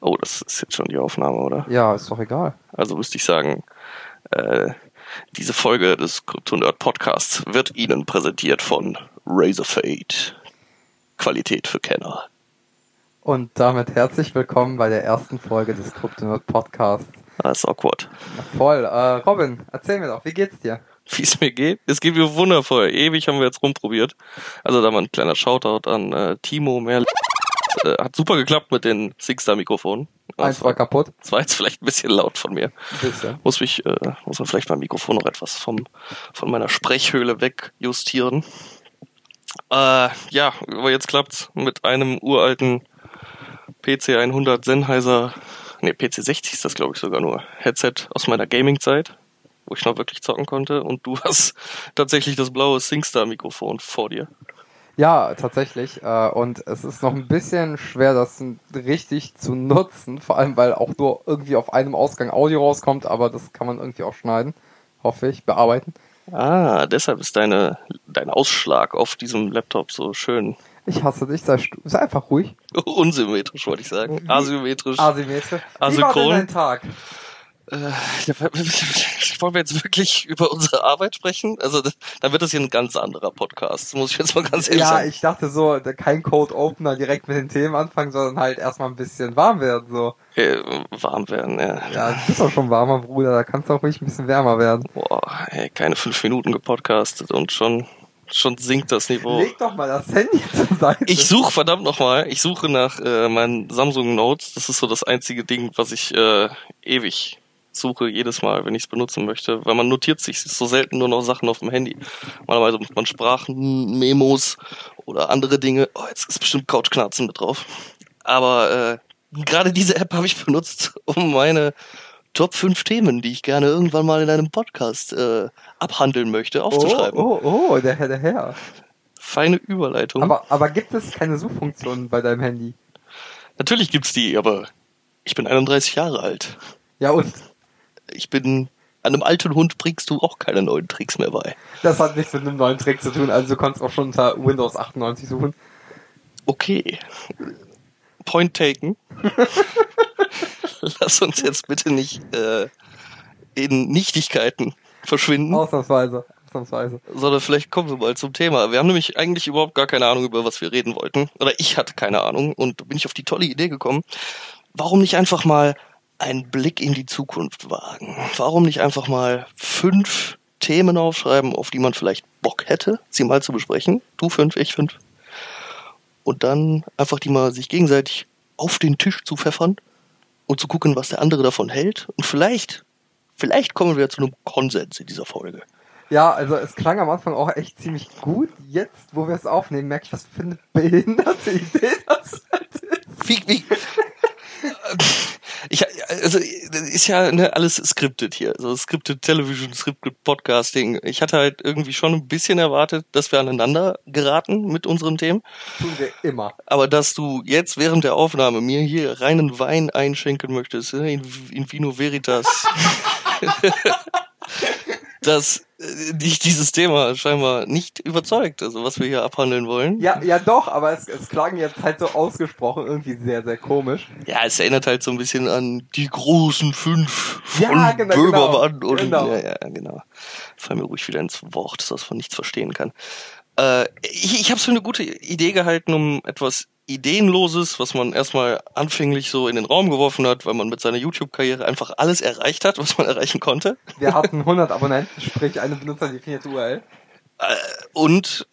Oh, das ist jetzt schon die Aufnahme, oder? Ja, ist doch egal. Also müsste ich sagen, äh, diese Folge des Kryptonerd Podcasts wird Ihnen präsentiert von Razorfade. Qualität für Kenner. Und damit herzlich willkommen bei der ersten Folge des Kryptonaut Podcasts. Das ist awkward. Voll. Äh, Robin, erzähl mir doch, wie geht's dir? Wie es mir geht? Es geht mir wundervoll. Ewig haben wir jetzt rumprobiert. Also da mal ein kleiner Shoutout an äh, Timo Merl. Äh, hat super geklappt mit den Singstar-Mikrofonen. Eins war kaputt. Das war jetzt vielleicht ein bisschen laut von mir. Bisschen. Muss mich, äh, muss man vielleicht mein Mikrofon noch etwas vom, von meiner Sprechhöhle wegjustieren. Äh, ja, aber jetzt klappt's mit einem uralten PC 100 Sennheiser, nee, PC 60 ist das glaube ich sogar nur, Headset aus meiner Gaming-Zeit, wo ich noch wirklich zocken konnte und du hast tatsächlich das blaue SingStar-Mikrofon vor dir. Ja, tatsächlich. Äh, und es ist noch ein bisschen schwer, das richtig zu nutzen. Vor allem, weil auch nur irgendwie auf einem Ausgang Audio rauskommt, aber das kann man irgendwie auch schneiden. Hoffe ich, bearbeiten. Ah, deshalb ist deine, dein Ausschlag auf diesem Laptop so schön Ich hasse dich, sei, sei einfach ruhig. unsymmetrisch, wollte ich sagen. Asymmetrisch. Asymmetrisch. Wie war Asynchron. denn dein Tag? Wollen wir jetzt wirklich über unsere Arbeit sprechen? Also dann wird das hier ein ganz anderer Podcast, muss ich jetzt mal ganz ehrlich Ja, sagen. ich dachte so, kein Code Opener direkt mit den Themen anfangen, sondern halt erstmal ein bisschen warm werden, so. Äh, warm werden, ja. Ja, du bist doch schon warmer Bruder, da kannst du auch ruhig ein bisschen wärmer werden. Boah, ey, keine fünf Minuten gepodcastet und schon, schon sinkt das Niveau. Leg doch mal das Handy zur Seite. Ich suche verdammt nochmal, ich suche nach äh, meinen Samsung Notes. Das ist so das einzige Ding, was ich äh, ewig suche, jedes Mal, wenn ich es benutzen möchte. Weil man notiert sich so selten nur noch Sachen auf dem Handy. Normalerweise macht man Sprachen, Memos oder andere Dinge. Oh, jetzt ist bestimmt Couchknarzen mit drauf. Aber äh, gerade diese App habe ich benutzt, um meine Top 5 Themen, die ich gerne irgendwann mal in einem Podcast äh, abhandeln möchte, oh, aufzuschreiben. oh, oh, der Herr, der Herr. Feine Überleitung. Aber, aber gibt es keine Suchfunktion bei deinem Handy? Natürlich gibt's die, aber ich bin 31 Jahre alt. Ja, und? Ich bin einem alten Hund bringst du auch keine neuen Tricks mehr bei. Das hat nichts mit einem neuen Trick zu tun, also du kannst auch schon unter Windows 98 suchen. Okay. Point taken. Lass uns jetzt bitte nicht äh, in Nichtigkeiten verschwinden, Ausnahmsweise. Ausnahmsweise. sondern vielleicht kommen wir mal zum Thema. Wir haben nämlich eigentlich überhaupt gar keine Ahnung, über was wir reden wollten. Oder ich hatte keine Ahnung und bin ich auf die tolle Idee gekommen. Warum nicht einfach mal einen Blick in die Zukunft wagen? Warum nicht einfach mal fünf Themen aufschreiben, auf die man vielleicht Bock hätte, sie mal zu besprechen? Du fünf, ich fünf. Und dann einfach die mal sich gegenseitig auf den Tisch zu pfeffern und zu gucken, was der andere davon hält. Und vielleicht, vielleicht kommen wir zu einem Konsens in dieser Folge. Ja, also es klang am Anfang auch echt ziemlich gut. Jetzt, wo wir es aufnehmen, merke ich, was für eine behinderte Idee das ist. Wie, wie, ich, also, ist ja ne, alles scripted hier. So scripted Television, scripted Podcasting. Ich hatte halt irgendwie schon ein bisschen erwartet, dass wir aneinander geraten mit unseren Themen. Tun wir immer. Aber dass du jetzt während der Aufnahme mir hier reinen Wein einschenken möchtest, ne, in, in Vino Veritas, dass äh, dich dieses Thema scheinbar nicht überzeugt, also was wir hier abhandeln wollen. Ja, ja doch, aber es, es klang jetzt halt so ausgesprochen irgendwie sehr, sehr komisch. Ja, es erinnert halt so ein bisschen an die großen fünf von Ja, genau, Böhmermann genau, und genau. ja, ja, genau. Fall mir ruhig wieder ins Wort, dass man nichts verstehen kann. Äh, ich ich habe es für eine gute Idee gehalten, um etwas Ideenloses, was man erstmal anfänglich so in den Raum geworfen hat, weil man mit seiner YouTube-Karriere einfach alles erreicht hat, was man erreichen konnte. Wir hatten 100 Abonnenten, sprich eine benutzerdefinierte URL. Äh, und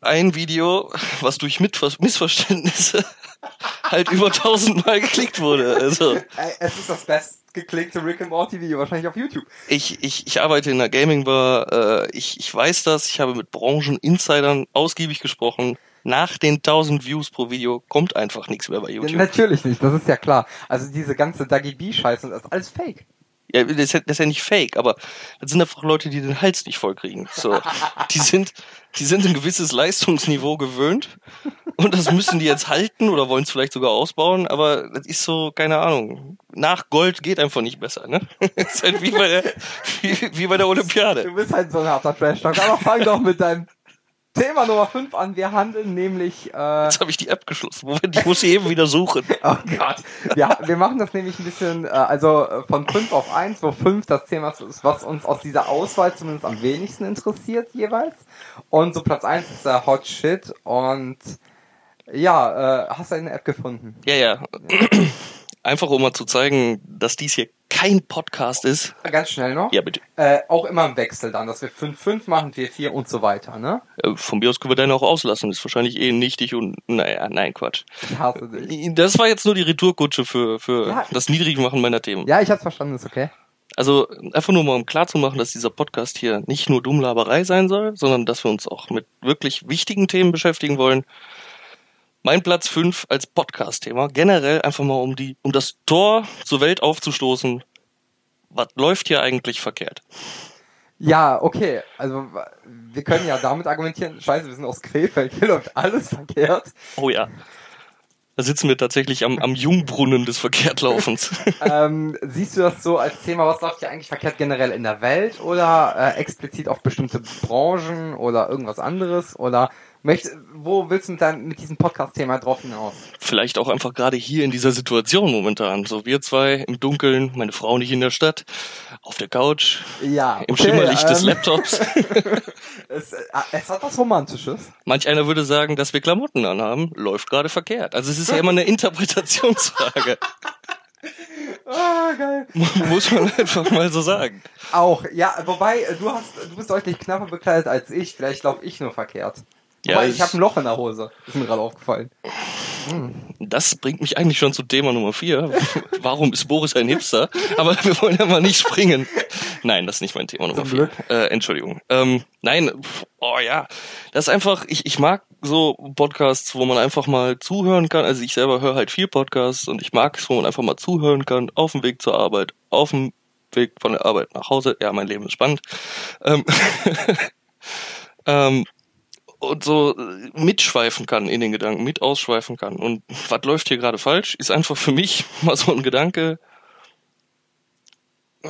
ein Video, was durch Missverständnisse halt über tausendmal geklickt wurde. Also es ist das bestgeklickte Rick and Morty Video wahrscheinlich auf YouTube. ich, ich, ich arbeite in einer Gaming-Bar, äh, ich, ich weiß das, ich habe mit Branchen-Insidern ausgiebig gesprochen. Nach den 1000 Views pro Video kommt einfach nichts mehr bei YouTube. natürlich nicht, das ist ja klar. Also diese ganze Dagi B-Scheiße, das ist alles Fake. Ja, das ist ja, das ist ja nicht fake, aber das sind einfach Leute, die den Hals nicht voll kriegen. So, die sind, die sind ein gewisses Leistungsniveau gewöhnt und das müssen die jetzt halten oder wollen es vielleicht sogar ausbauen, aber das ist so, keine Ahnung. Nach Gold geht einfach nicht besser, ne? Das ist halt wie bei der, wie, wie bei der Olympiade. Du bist halt so ein harter Trash-Talk. Aber fang doch mit deinem Thema Nummer 5 an. Wir handeln nämlich, äh, Jetzt habe ich die App geschlossen. Moment, ich muss sie eben wieder suchen. oh Gott. Wir, wir machen das nämlich ein bisschen, äh, also äh, von 5 auf 1, wo 5 das Thema ist, was uns aus dieser Auswahl zumindest am wenigsten interessiert jeweils. Und so Platz 1 ist der Hot Shit und ja, äh, hast du eine App gefunden? Ja, ja. Einfach um mal zu zeigen, dass dies hier kein Podcast ist. Ganz schnell noch. Ja, bitte. Äh, auch immer im Wechsel dann, dass wir 5-5 machen, 4-4 und so weiter, ne? Äh, Von mir aus können wir deine auch auslassen. Ist wahrscheinlich eh nichtig und naja, nein, Quatsch. Ich hasse dich. Das war jetzt nur die Retourkutsche für, für Ja. das Niedrigmachen meiner Themen. Ja, ich hab's verstanden, ist okay. Also einfach nur mal um klarzumachen, dass dieser Podcast hier nicht nur Dummlaberei sein soll, sondern dass wir uns auch mit wirklich wichtigen Themen beschäftigen wollen. Mein Platz 5 als Podcast-Thema, generell einfach mal um die, um das Tor zur Welt aufzustoßen. Was läuft hier eigentlich verkehrt? Ja, okay. Also wir können ja damit argumentieren, scheiße, wir sind aus Krefeld, hier läuft alles verkehrt. Oh ja. Da sitzen wir tatsächlich am, am Jungbrunnen des Verkehrtlaufens. ähm, siehst du das so als Thema, was läuft hier eigentlich verkehrt generell in der Welt oder äh, explizit auf bestimmte Branchen oder irgendwas anderes? Oder möcht, wo willst du dein, mit diesem Podcast-Thema drauf hinaus? Vielleicht auch einfach gerade hier in dieser Situation momentan. So wir zwei im Dunkeln, meine Frau nicht in der Stadt, auf der Couch, Ja, im Schimmerlicht des ähm, Laptops. es, äh, es hat was Romantisches. Manch einer würde sagen, dass wir Klamotten anhaben, läuft gerade verkehrt. Also es ist ja immer eine Interpretationsfrage. Ah, geil. Muss man einfach mal so sagen. Auch, ja, wobei, du hast, du bist deutlich knapper bekleidet als ich. Vielleicht laufe ich nur verkehrt. Ja, es- ich habe ein Loch in der Hose. Ist mir gerade aufgefallen. Das bringt mich eigentlich schon zu Thema Nummer vier. Warum ist Boris ein Hipster? Aber wir wollen ja mal nicht springen. Nein, das ist nicht mein Thema Nummer vier. Äh, Entschuldigung. Ähm, nein, oh ja. Das ist einfach, ich, ich mag so Podcasts, wo man einfach mal zuhören kann. Also ich selber höre halt viel Podcasts und ich mag es, wo man einfach mal zuhören kann, auf dem Weg zur Arbeit, auf dem Weg von der Arbeit nach Hause. Ja, mein Leben ist spannend. Ähm, ähm, und so äh, mitschweifen kann in den Gedanken, mit ausschweifen kann. Und was läuft hier gerade falsch, ist einfach für mich mal so ein Gedanke,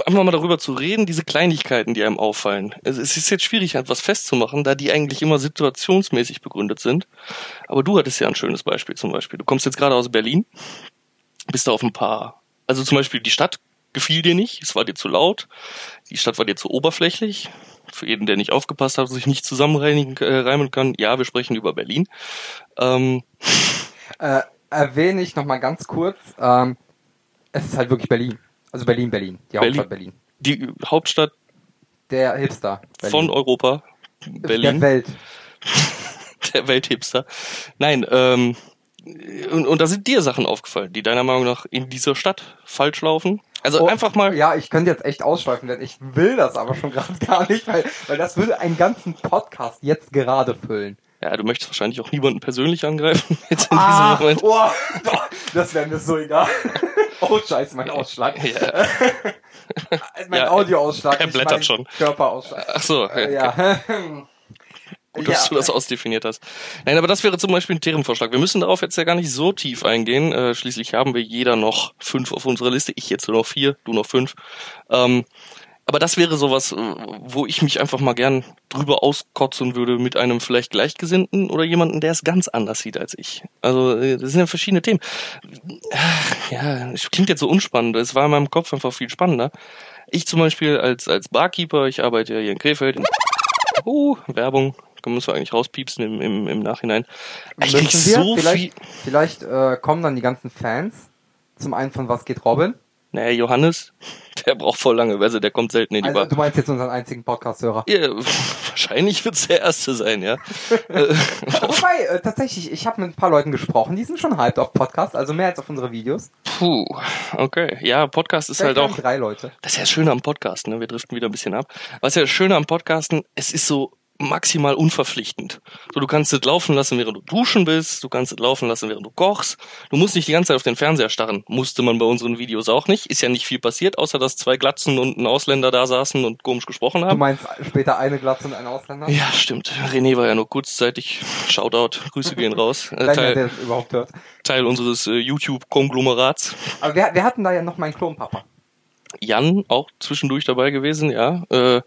einfach mal darüber zu reden, diese Kleinigkeiten, die einem auffallen. Es es ist jetzt schwierig, etwas festzumachen, da die eigentlich immer situationsmäßig begründet sind. Aber du hattest ja ein schönes Beispiel zum Beispiel. Du kommst jetzt gerade aus Berlin, bist da auf ein paar, also zum Beispiel die Stadt gefiel dir nicht, es war dir zu laut, die Stadt war dir zu oberflächlich. Für jeden, der nicht aufgepasst hat, sich nicht zusammenreimen äh, kann, ja, wir sprechen über Berlin. Ähm, Äh, erwähne ich nochmal ganz kurz, ähm, es ist halt wirklich Berlin. Also Berlin, Berlin. Die Berlin. Hauptstadt Berlin. die Hauptstadt Der Hipster. Berlin. von Europa, Berlin. Der Welt. der Welthipster. Nein, ähm, und, und da sind dir Sachen aufgefallen, die deiner Meinung nach in dieser Stadt falsch laufen. Also Oh, einfach mal. Ja, ich könnte jetzt echt ausschweifen werden. Ich will das aber schon gerade gar nicht, weil, weil das würde einen ganzen Podcast jetzt gerade füllen. Ja, du möchtest wahrscheinlich auch niemanden persönlich angreifen jetzt in Ah, diesem Moment. oh, das wäre mir so egal. Oh, scheiße, mein Ausschlag. Ja. mein Ja, Audioausschlag. er mein schon. Körperausschlag. Ach so, Äh, ja. ja. Gut, dass du das ausdefiniert hast. Nein, aber das wäre zum Beispiel ein Themenvorschlag. Wir müssen darauf jetzt ja gar nicht so tief eingehen. Äh, schließlich haben wir jeder noch fünf auf unserer Liste. Ich jetzt nur noch vier, du noch fünf. Ähm, aber das wäre sowas, äh, wo ich mich einfach mal gern drüber auskotzen würde mit einem vielleicht Gleichgesinnten oder jemanden, der es ganz anders sieht als ich. Also äh, das sind ja verschiedene Themen. Ach, Ja, es klingt jetzt so unspannend. Es war in meinem Kopf einfach viel spannender. Ich zum Beispiel als als Barkeeper, ich arbeite ja hier in Krefeld. In uh, Werbung, da müssen wir eigentlich rauspiepsen im, im, im Nachhinein. Ich krieg so vielleicht viel. vielleicht äh, kommen dann die ganzen Fans. Zum einen von Was geht Robin? Naja, Johannes, der braucht voll lange Wäsche, der kommt selten in die Also, Bar. du meinst jetzt unseren einzigen Podcast-Hörer. Ja, wahrscheinlich wird's der erste sein, ja. Äh, Wobei, äh, tatsächlich, ich habe mit ein paar Leuten gesprochen, die sind schon hyped auf Podcast, also mehr als auf unsere Videos. Puh, okay. Ja, Podcast ist halt Vielleicht auch, waren drei Leute. das ist ja das Schöne am Podcast, ne? Wir driften wieder ein bisschen ab. Was ja das Schöne am Podcasten, es ist so maximal unverpflichtend. So, du kannst es laufen lassen, während du duschen bist, du kannst es laufen lassen, während du kochst. Du musst nicht die ganze Zeit auf den Fernseher starren. Musste man bei unseren Videos auch nicht. Ist ja nicht viel passiert, außer dass zwei Glatzen und ein Ausländer da saßen und komisch gesprochen Du haben. meinst später eine Glatze und ein Ausländer? Ja, stimmt. René war ja nur kurzzeitig. Shoutout, Grüße gehen raus. Äh, Teil. Teil unseres äh, YouTube-Konglomerats. Aber wir, wir hatten da ja noch meinen Klonpapa. Jan auch zwischendurch dabei gewesen, ja. Äh,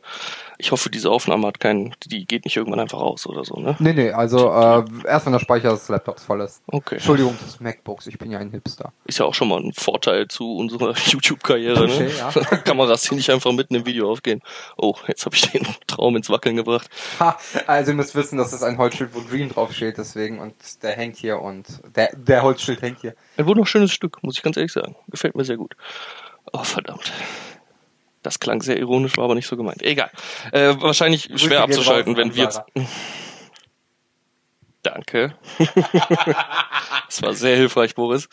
ich hoffe, diese Aufnahme hat keinen, die geht nicht irgendwann einfach raus oder so, ne? Nee, nee, also äh, erst wenn der Speicher des Laptops voll ist. Okay. Entschuldigung, des MacBooks, ich bin ja ein Hipster. Ist ja auch schon mal ein Vorteil zu unserer YouTube-Karriere, ne? Touché, ja. Kameras, die nicht einfach mitten im Video aufgehen. Oh, jetzt habe ich den Traum ins Wackeln gebracht. Ha, also ihr müsst wissen, das ist ein Holzschild, wo Dream draufsteht, deswegen und der hängt hier und der, der Holzschild hängt hier. Ein wunderschönes Stück, muss ich ganz ehrlich sagen. Gefällt mir sehr gut. Oh, verdammt. Das klang sehr ironisch, war aber nicht so gemeint. Egal. Äh, wahrscheinlich Grüße schwer abzuschalten, wenn wir jetzt. Danke. das war sehr hilfreich, Boris.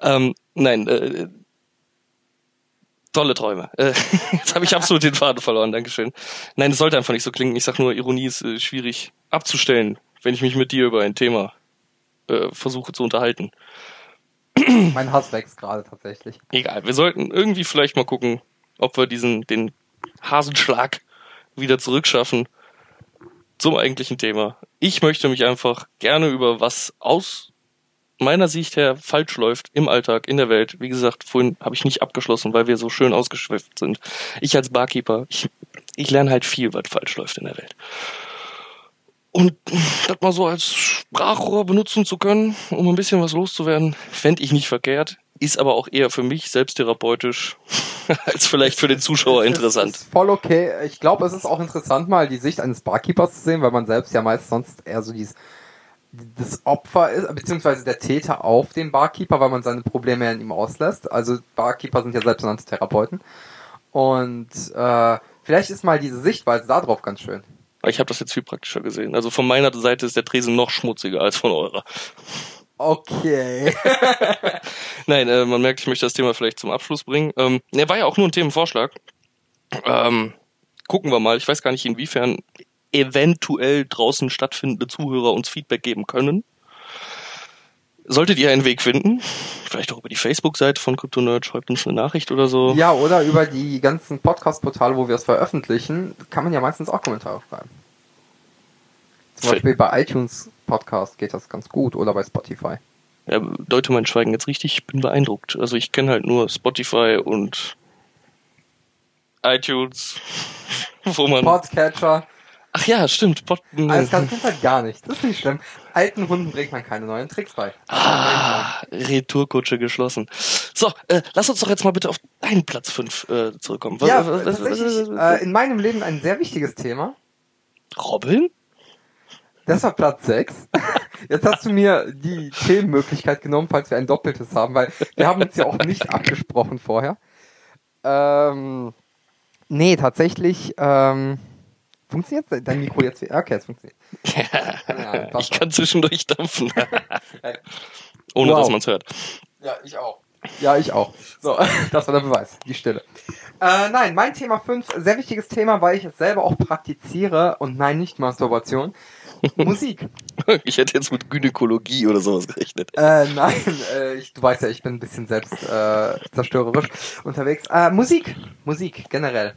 Ähm, nein, äh, tolle Träume. Äh, jetzt habe ich absolut den Faden verloren, Dankeschön. Nein, es sollte einfach nicht so klingen. Ich sag nur, Ironie ist äh, schwierig abzustellen, wenn ich mich mit dir über ein Thema äh, versuche zu unterhalten. Mein Hass wächst gerade tatsächlich. Egal, wir sollten irgendwie vielleicht mal gucken, ob wir diesen, den Hasenschlag wieder zurückschaffen zum eigentlichen Thema. Ich möchte mich einfach gerne über was aus meiner Sicht her falsch läuft im Alltag, in der Welt. Wie gesagt, vorhin habe ich nicht abgeschlossen, weil wir so schön ausgeschweift sind. Ich als Barkeeper, ich, ich lerne halt viel, was falsch läuft in der Welt. Und das mal so als Sprachrohr benutzen zu können, um ein bisschen was loszuwerden, fände ich nicht verkehrt. Ist aber auch eher für mich selbsttherapeutisch als vielleicht für den Zuschauer interessant. Ist, ist voll okay. Ich glaube, es ist auch interessant, mal die Sicht eines Barkeepers zu sehen, weil man selbst ja meist sonst eher so dieses das Opfer ist, beziehungsweise der Täter auf den Barkeeper, weil man seine Probleme ja in ihm auslässt. Also Barkeeper sind ja selbsternannte Therapeuten. Und äh, vielleicht ist mal diese Sichtweise da drauf ganz schön. Ich habe das jetzt viel praktischer gesehen. Also von meiner Seite ist der Tresen noch schmutziger als von eurer. Okay. Nein, äh, man merkt, ich möchte das Thema vielleicht zum Abschluss bringen. Ähm, ne, war ja auch nur ein Themenvorschlag. Ähm, gucken wir mal. Ich weiß gar nicht, inwiefern eventuell draußen stattfindende Zuhörer uns Feedback geben können. Solltet ihr einen Weg finden, vielleicht auch über die Facebook-Seite von CryptoNerd, schreibt uns eine Nachricht oder so. Ja, oder über die ganzen Podcast-Portale, wo wir es veröffentlichen, kann man ja meistens auch Kommentare schreiben. Zum Fe- Beispiel bei iTunes Podcast geht das ganz gut oder bei Spotify. Ja, deute mein Schweigen jetzt richtig, ich bin beeindruckt. Also ich kenne halt nur Spotify und iTunes, wo man... Podcatcher, Ach ja, stimmt. Pod alles ganz kennt halt gar nichts. Das ist nicht schlimm. Alten Hunden bringt man keine neuen Tricks bei. Ah, Retourkutsche geschlossen. So, äh, lass uns doch jetzt mal bitte auf deinen Platz 5 äh, zurückkommen. Ja, was- was- tatsächlich was- äh, in meinem Leben ein sehr wichtiges Thema. Robin? Das war Platz 6. Jetzt hast du mir die Themenmöglichkeit genommen, falls wir ein doppeltes haben, weil wir haben uns ja auch nicht abgesprochen vorher. Ähm, nee, tatsächlich, ähm, funktioniert dein Mikro jetzt? Okay, es funktioniert. Ja, passt ich kann zwischendurch dampfen. Ohne Wow. dass man es hört. Ja, ich auch. Ja, ich auch. So, das war der Beweis, die Stille. Äh, nein, mein Thema 5, sehr wichtiges Thema, weil ich es selber auch praktiziere und nein, nicht Masturbation. Musik. Ich hätte jetzt mit Gynäkologie oder sowas gerechnet. Äh, nein, äh, ich, du weißt ja, ich bin ein bisschen selbst äh, zerstörerisch unterwegs. Äh, Musik, Musik generell.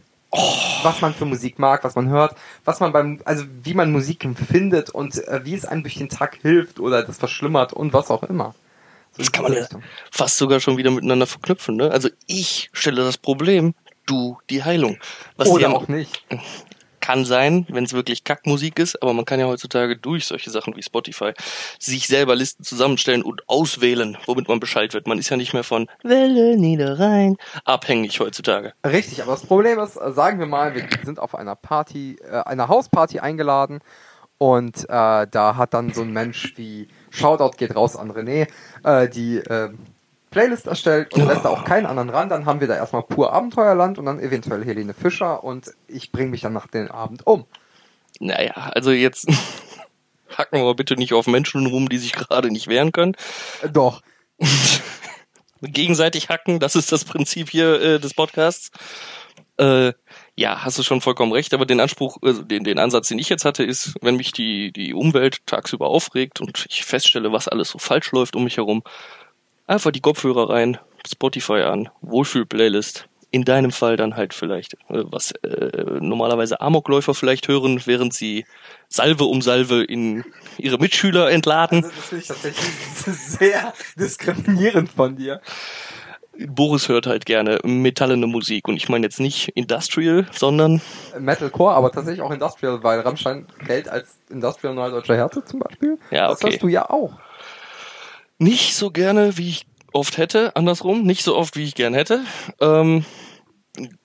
Was man für Musik mag, was man hört, was man beim, also wie man Musik empfindet und äh, wie es einem durch den Tag hilft oder das verschlimmert und was auch immer. So Das kann man ja fast sogar schon wieder miteinander verknüpfen. Ne? Also ich stelle das Problem, du die Heilung. Was Oder auch nicht. Kann sein, wenn es wirklich Kackmusik ist, aber man kann ja heutzutage durch solche Sachen wie Spotify sich selber Listen zusammenstellen und auswählen, womit man Bescheid wird. Man ist ja nicht mehr von Welle Niederrhein abhängig heutzutage. Richtig, aber das Problem ist, äh, sagen wir mal, wir sind auf einer Party, äh, einer Hausparty eingeladen und äh, da hat dann so ein Mensch wie Shoutout geht raus an René, äh, die äh, Playlist erstellt und lässt da auch keinen anderen ran. Dann haben wir da erstmal pur Abenteuerland und dann eventuell Helene Fischer und ich bringe mich dann nach dem Abend um. Naja, also jetzt hacken wir bitte nicht auf Menschen rum, die sich gerade nicht wehren können. Äh, doch. Gegenseitig hacken, das ist das Prinzip hier äh, des Podcasts. Äh, ja, hast du schon vollkommen recht, aber den Anspruch, also den, den Ansatz, den ich jetzt hatte, ist, wenn mich die, die Umwelt tagsüber aufregt und ich feststelle, was alles so falsch läuft um mich herum, einfach die Kopfhörer rein, Spotify an, Wohlfühl-Playlist. In deinem Fall dann halt vielleicht, äh, was äh, normalerweise Amokläufer vielleicht hören, während sie Salve um Salve in ihre Mitschüler entladen. Also, das finde ich tatsächlich sehr diskriminierend von dir. Boris hört halt gerne metallene Musik und ich meine jetzt nicht Industrial, sondern Metalcore, aber tatsächlich auch Industrial, weil Rammstein gilt als Industrial Neue Deutsche Härte zum Beispiel. Ja, Das okay. hast du ja auch. Nicht so gerne, wie ich oft hätte, andersrum, nicht so oft, wie ich gern hätte. Ähm,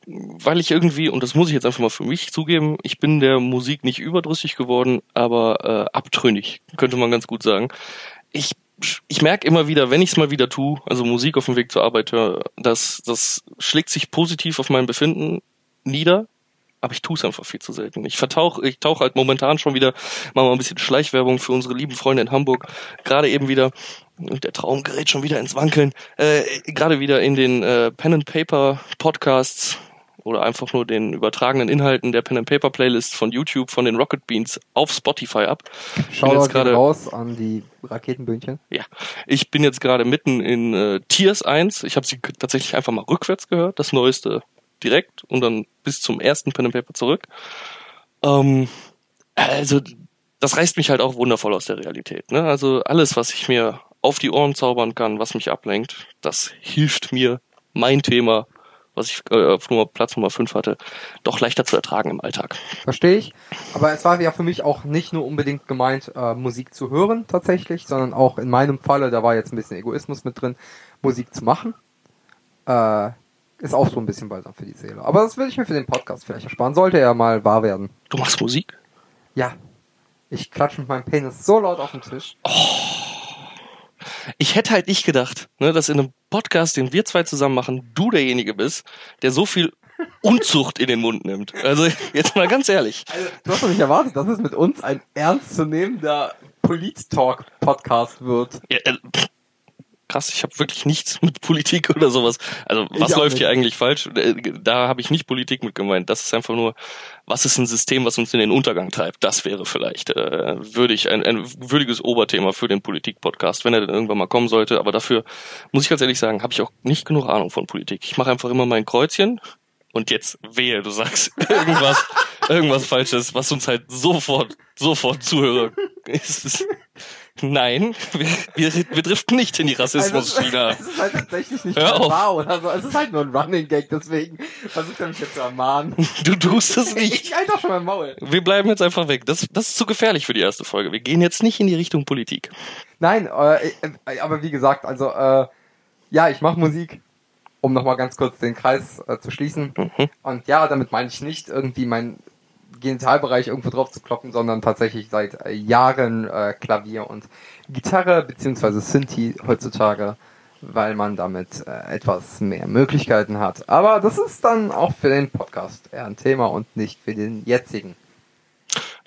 weil ich irgendwie, und das muss ich jetzt einfach mal für mich zugeben, ich bin der Musik nicht überdrüssig geworden, aber äh, abtrünnig, könnte man ganz gut sagen. Ich, ich merke immer wieder, wenn ich es mal wieder tue, also Musik auf dem Weg zur Arbeit höre, dass das schlägt sich positiv auf mein Befinden nieder, aber ich tue es einfach viel zu selten. Ich vertauche, ich tauche halt momentan schon wieder, machen wir ein bisschen Schleichwerbung für unsere lieben Freunde in Hamburg, gerade eben wieder, und der Traum gerät schon wieder ins Wankeln, äh, gerade wieder in den äh, Pen and Paper Podcasts oder einfach nur den übertragenen Inhalten der Pen and Paper Playlist von YouTube von den Rocket Beans auf Spotify ab. Schau jetzt gerade- raus an die Raketenbündchen. Ja, ich bin jetzt gerade mitten in äh, Tears 1. Ich habe sie tatsächlich einfach mal rückwärts gehört, das neueste direkt und dann bis zum ersten Pen and Paper zurück. Ähm, also das reißt mich halt auch wundervoll aus der Realität. Ne? Also alles, was ich mir auf die Ohren zaubern kann, was mich ablenkt, das hilft mir, mein Thema, was ich äh, auf Nummer, Platz Nummer 5 hatte, doch leichter zu ertragen im Alltag. Verstehe ich. Aber es war ja für mich auch nicht nur unbedingt gemeint, äh, Musik zu hören tatsächlich, sondern auch in meinem Falle, da war jetzt ein bisschen Egoismus mit drin, Musik zu machen. Äh, ist auch so ein bisschen balsam für die Seele. Aber das will ich mir für den Podcast vielleicht ersparen. Sollte er mal wahr werden. Du machst Musik? Ja. Ich klatsche mit meinem Penis so laut auf den Tisch. Ich hätte halt nicht gedacht, ne, dass in einem Podcast, den wir zwei zusammen machen, du derjenige bist, der so viel Unzucht in den Mund nimmt. Also jetzt mal ganz ehrlich. Also, du hast doch nicht erwartet, dass es mit uns ein ernstzunehmender Polit-Talk-Podcast wird. Ja, äh, krass, ich habe wirklich nichts mit Politik oder sowas. Also was läuft nicht. hier eigentlich falsch? Äh, Da habe ich nicht Politik mit gemeint. Das ist einfach nur, was ist ein System, was uns in den Untergang treibt? Das wäre vielleicht äh, würdig ein, ein würdiges Oberthema für den Politik-Podcast, wenn er denn irgendwann mal kommen sollte. Aber dafür muss ich ganz ehrlich sagen, habe ich auch nicht genug Ahnung von Politik. Ich mache einfach immer mein Kreuzchen und jetzt wehe, du sagst irgendwas, irgendwas Falsches, was uns halt sofort, sofort Zuhörer ist. Nein, wir, wir, wir driften nicht in die Rassismus-China. Also, es ist halt tatsächlich nicht Hör wahr oder so. Es ist halt nur ein Running Gag, deswegen versucht er mich jetzt zu ermahnen. Du tust es nicht. Ich halte doch schon mein Maul. Wir bleiben jetzt einfach weg. Das, das ist zu gefährlich für die erste Folge. Wir gehen jetzt nicht in die Richtung Politik. Nein, äh, äh, aber wie gesagt, also äh, ja, ich mache Musik, um nochmal ganz kurz den Kreis äh, zu schließen. Mhm. Und ja, damit meine ich nicht irgendwie mein Genitalbereich irgendwo drauf zu kloppen, sondern tatsächlich seit äh, Jahren äh, Klavier und Gitarre beziehungsweise Synthi heutzutage, weil man damit äh, etwas mehr Möglichkeiten hat. Aber das ist dann auch für den Podcast eher ein Thema und nicht für den jetzigen.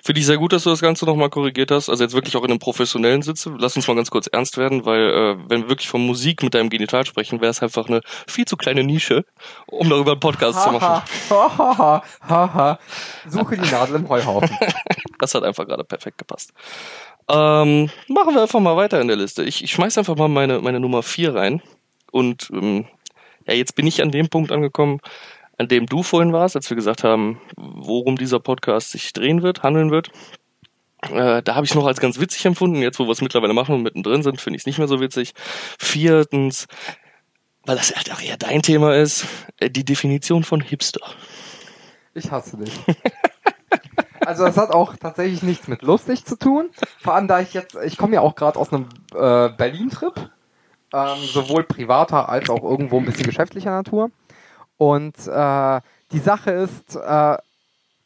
Finde ich sehr gut, dass du das Ganze nochmal korrigiert hast. Also jetzt wirklich auch in einem professionellen Sitze. Lass uns mal ganz kurz ernst werden, weil äh, wenn wir wirklich von Musik mit deinem Genital sprechen, wäre es einfach eine viel zu kleine Nische, um darüber einen Podcast zu machen. Haha, haha. Suche die Nadel im Heuhaufen. Das hat einfach gerade perfekt gepasst. Ähm, machen wir einfach mal weiter in der Liste. Ich, ich schmeiß einfach mal meine, meine Nummer vier rein. Und ähm, ja, jetzt bin ich an dem Punkt angekommen, an dem du vorhin warst, als wir gesagt haben, worum dieser Podcast sich drehen wird, handeln wird. Äh, da habe ich es noch als ganz witzig empfunden. Jetzt, wo wir es mittlerweile machen und mittendrin sind, finde ich es nicht mehr so witzig. Viertens, weil das halt auch eher dein Thema ist, äh, die Definition von Hipster. Ich hasse dich. Also es hat auch tatsächlich nichts mit lustig zu tun. Vor allem da ich jetzt, ich komme ja auch gerade aus einem äh, Berlin-Trip, ähm, sowohl privater als auch irgendwo ein bisschen geschäftlicher Natur. Und äh, die Sache ist, äh,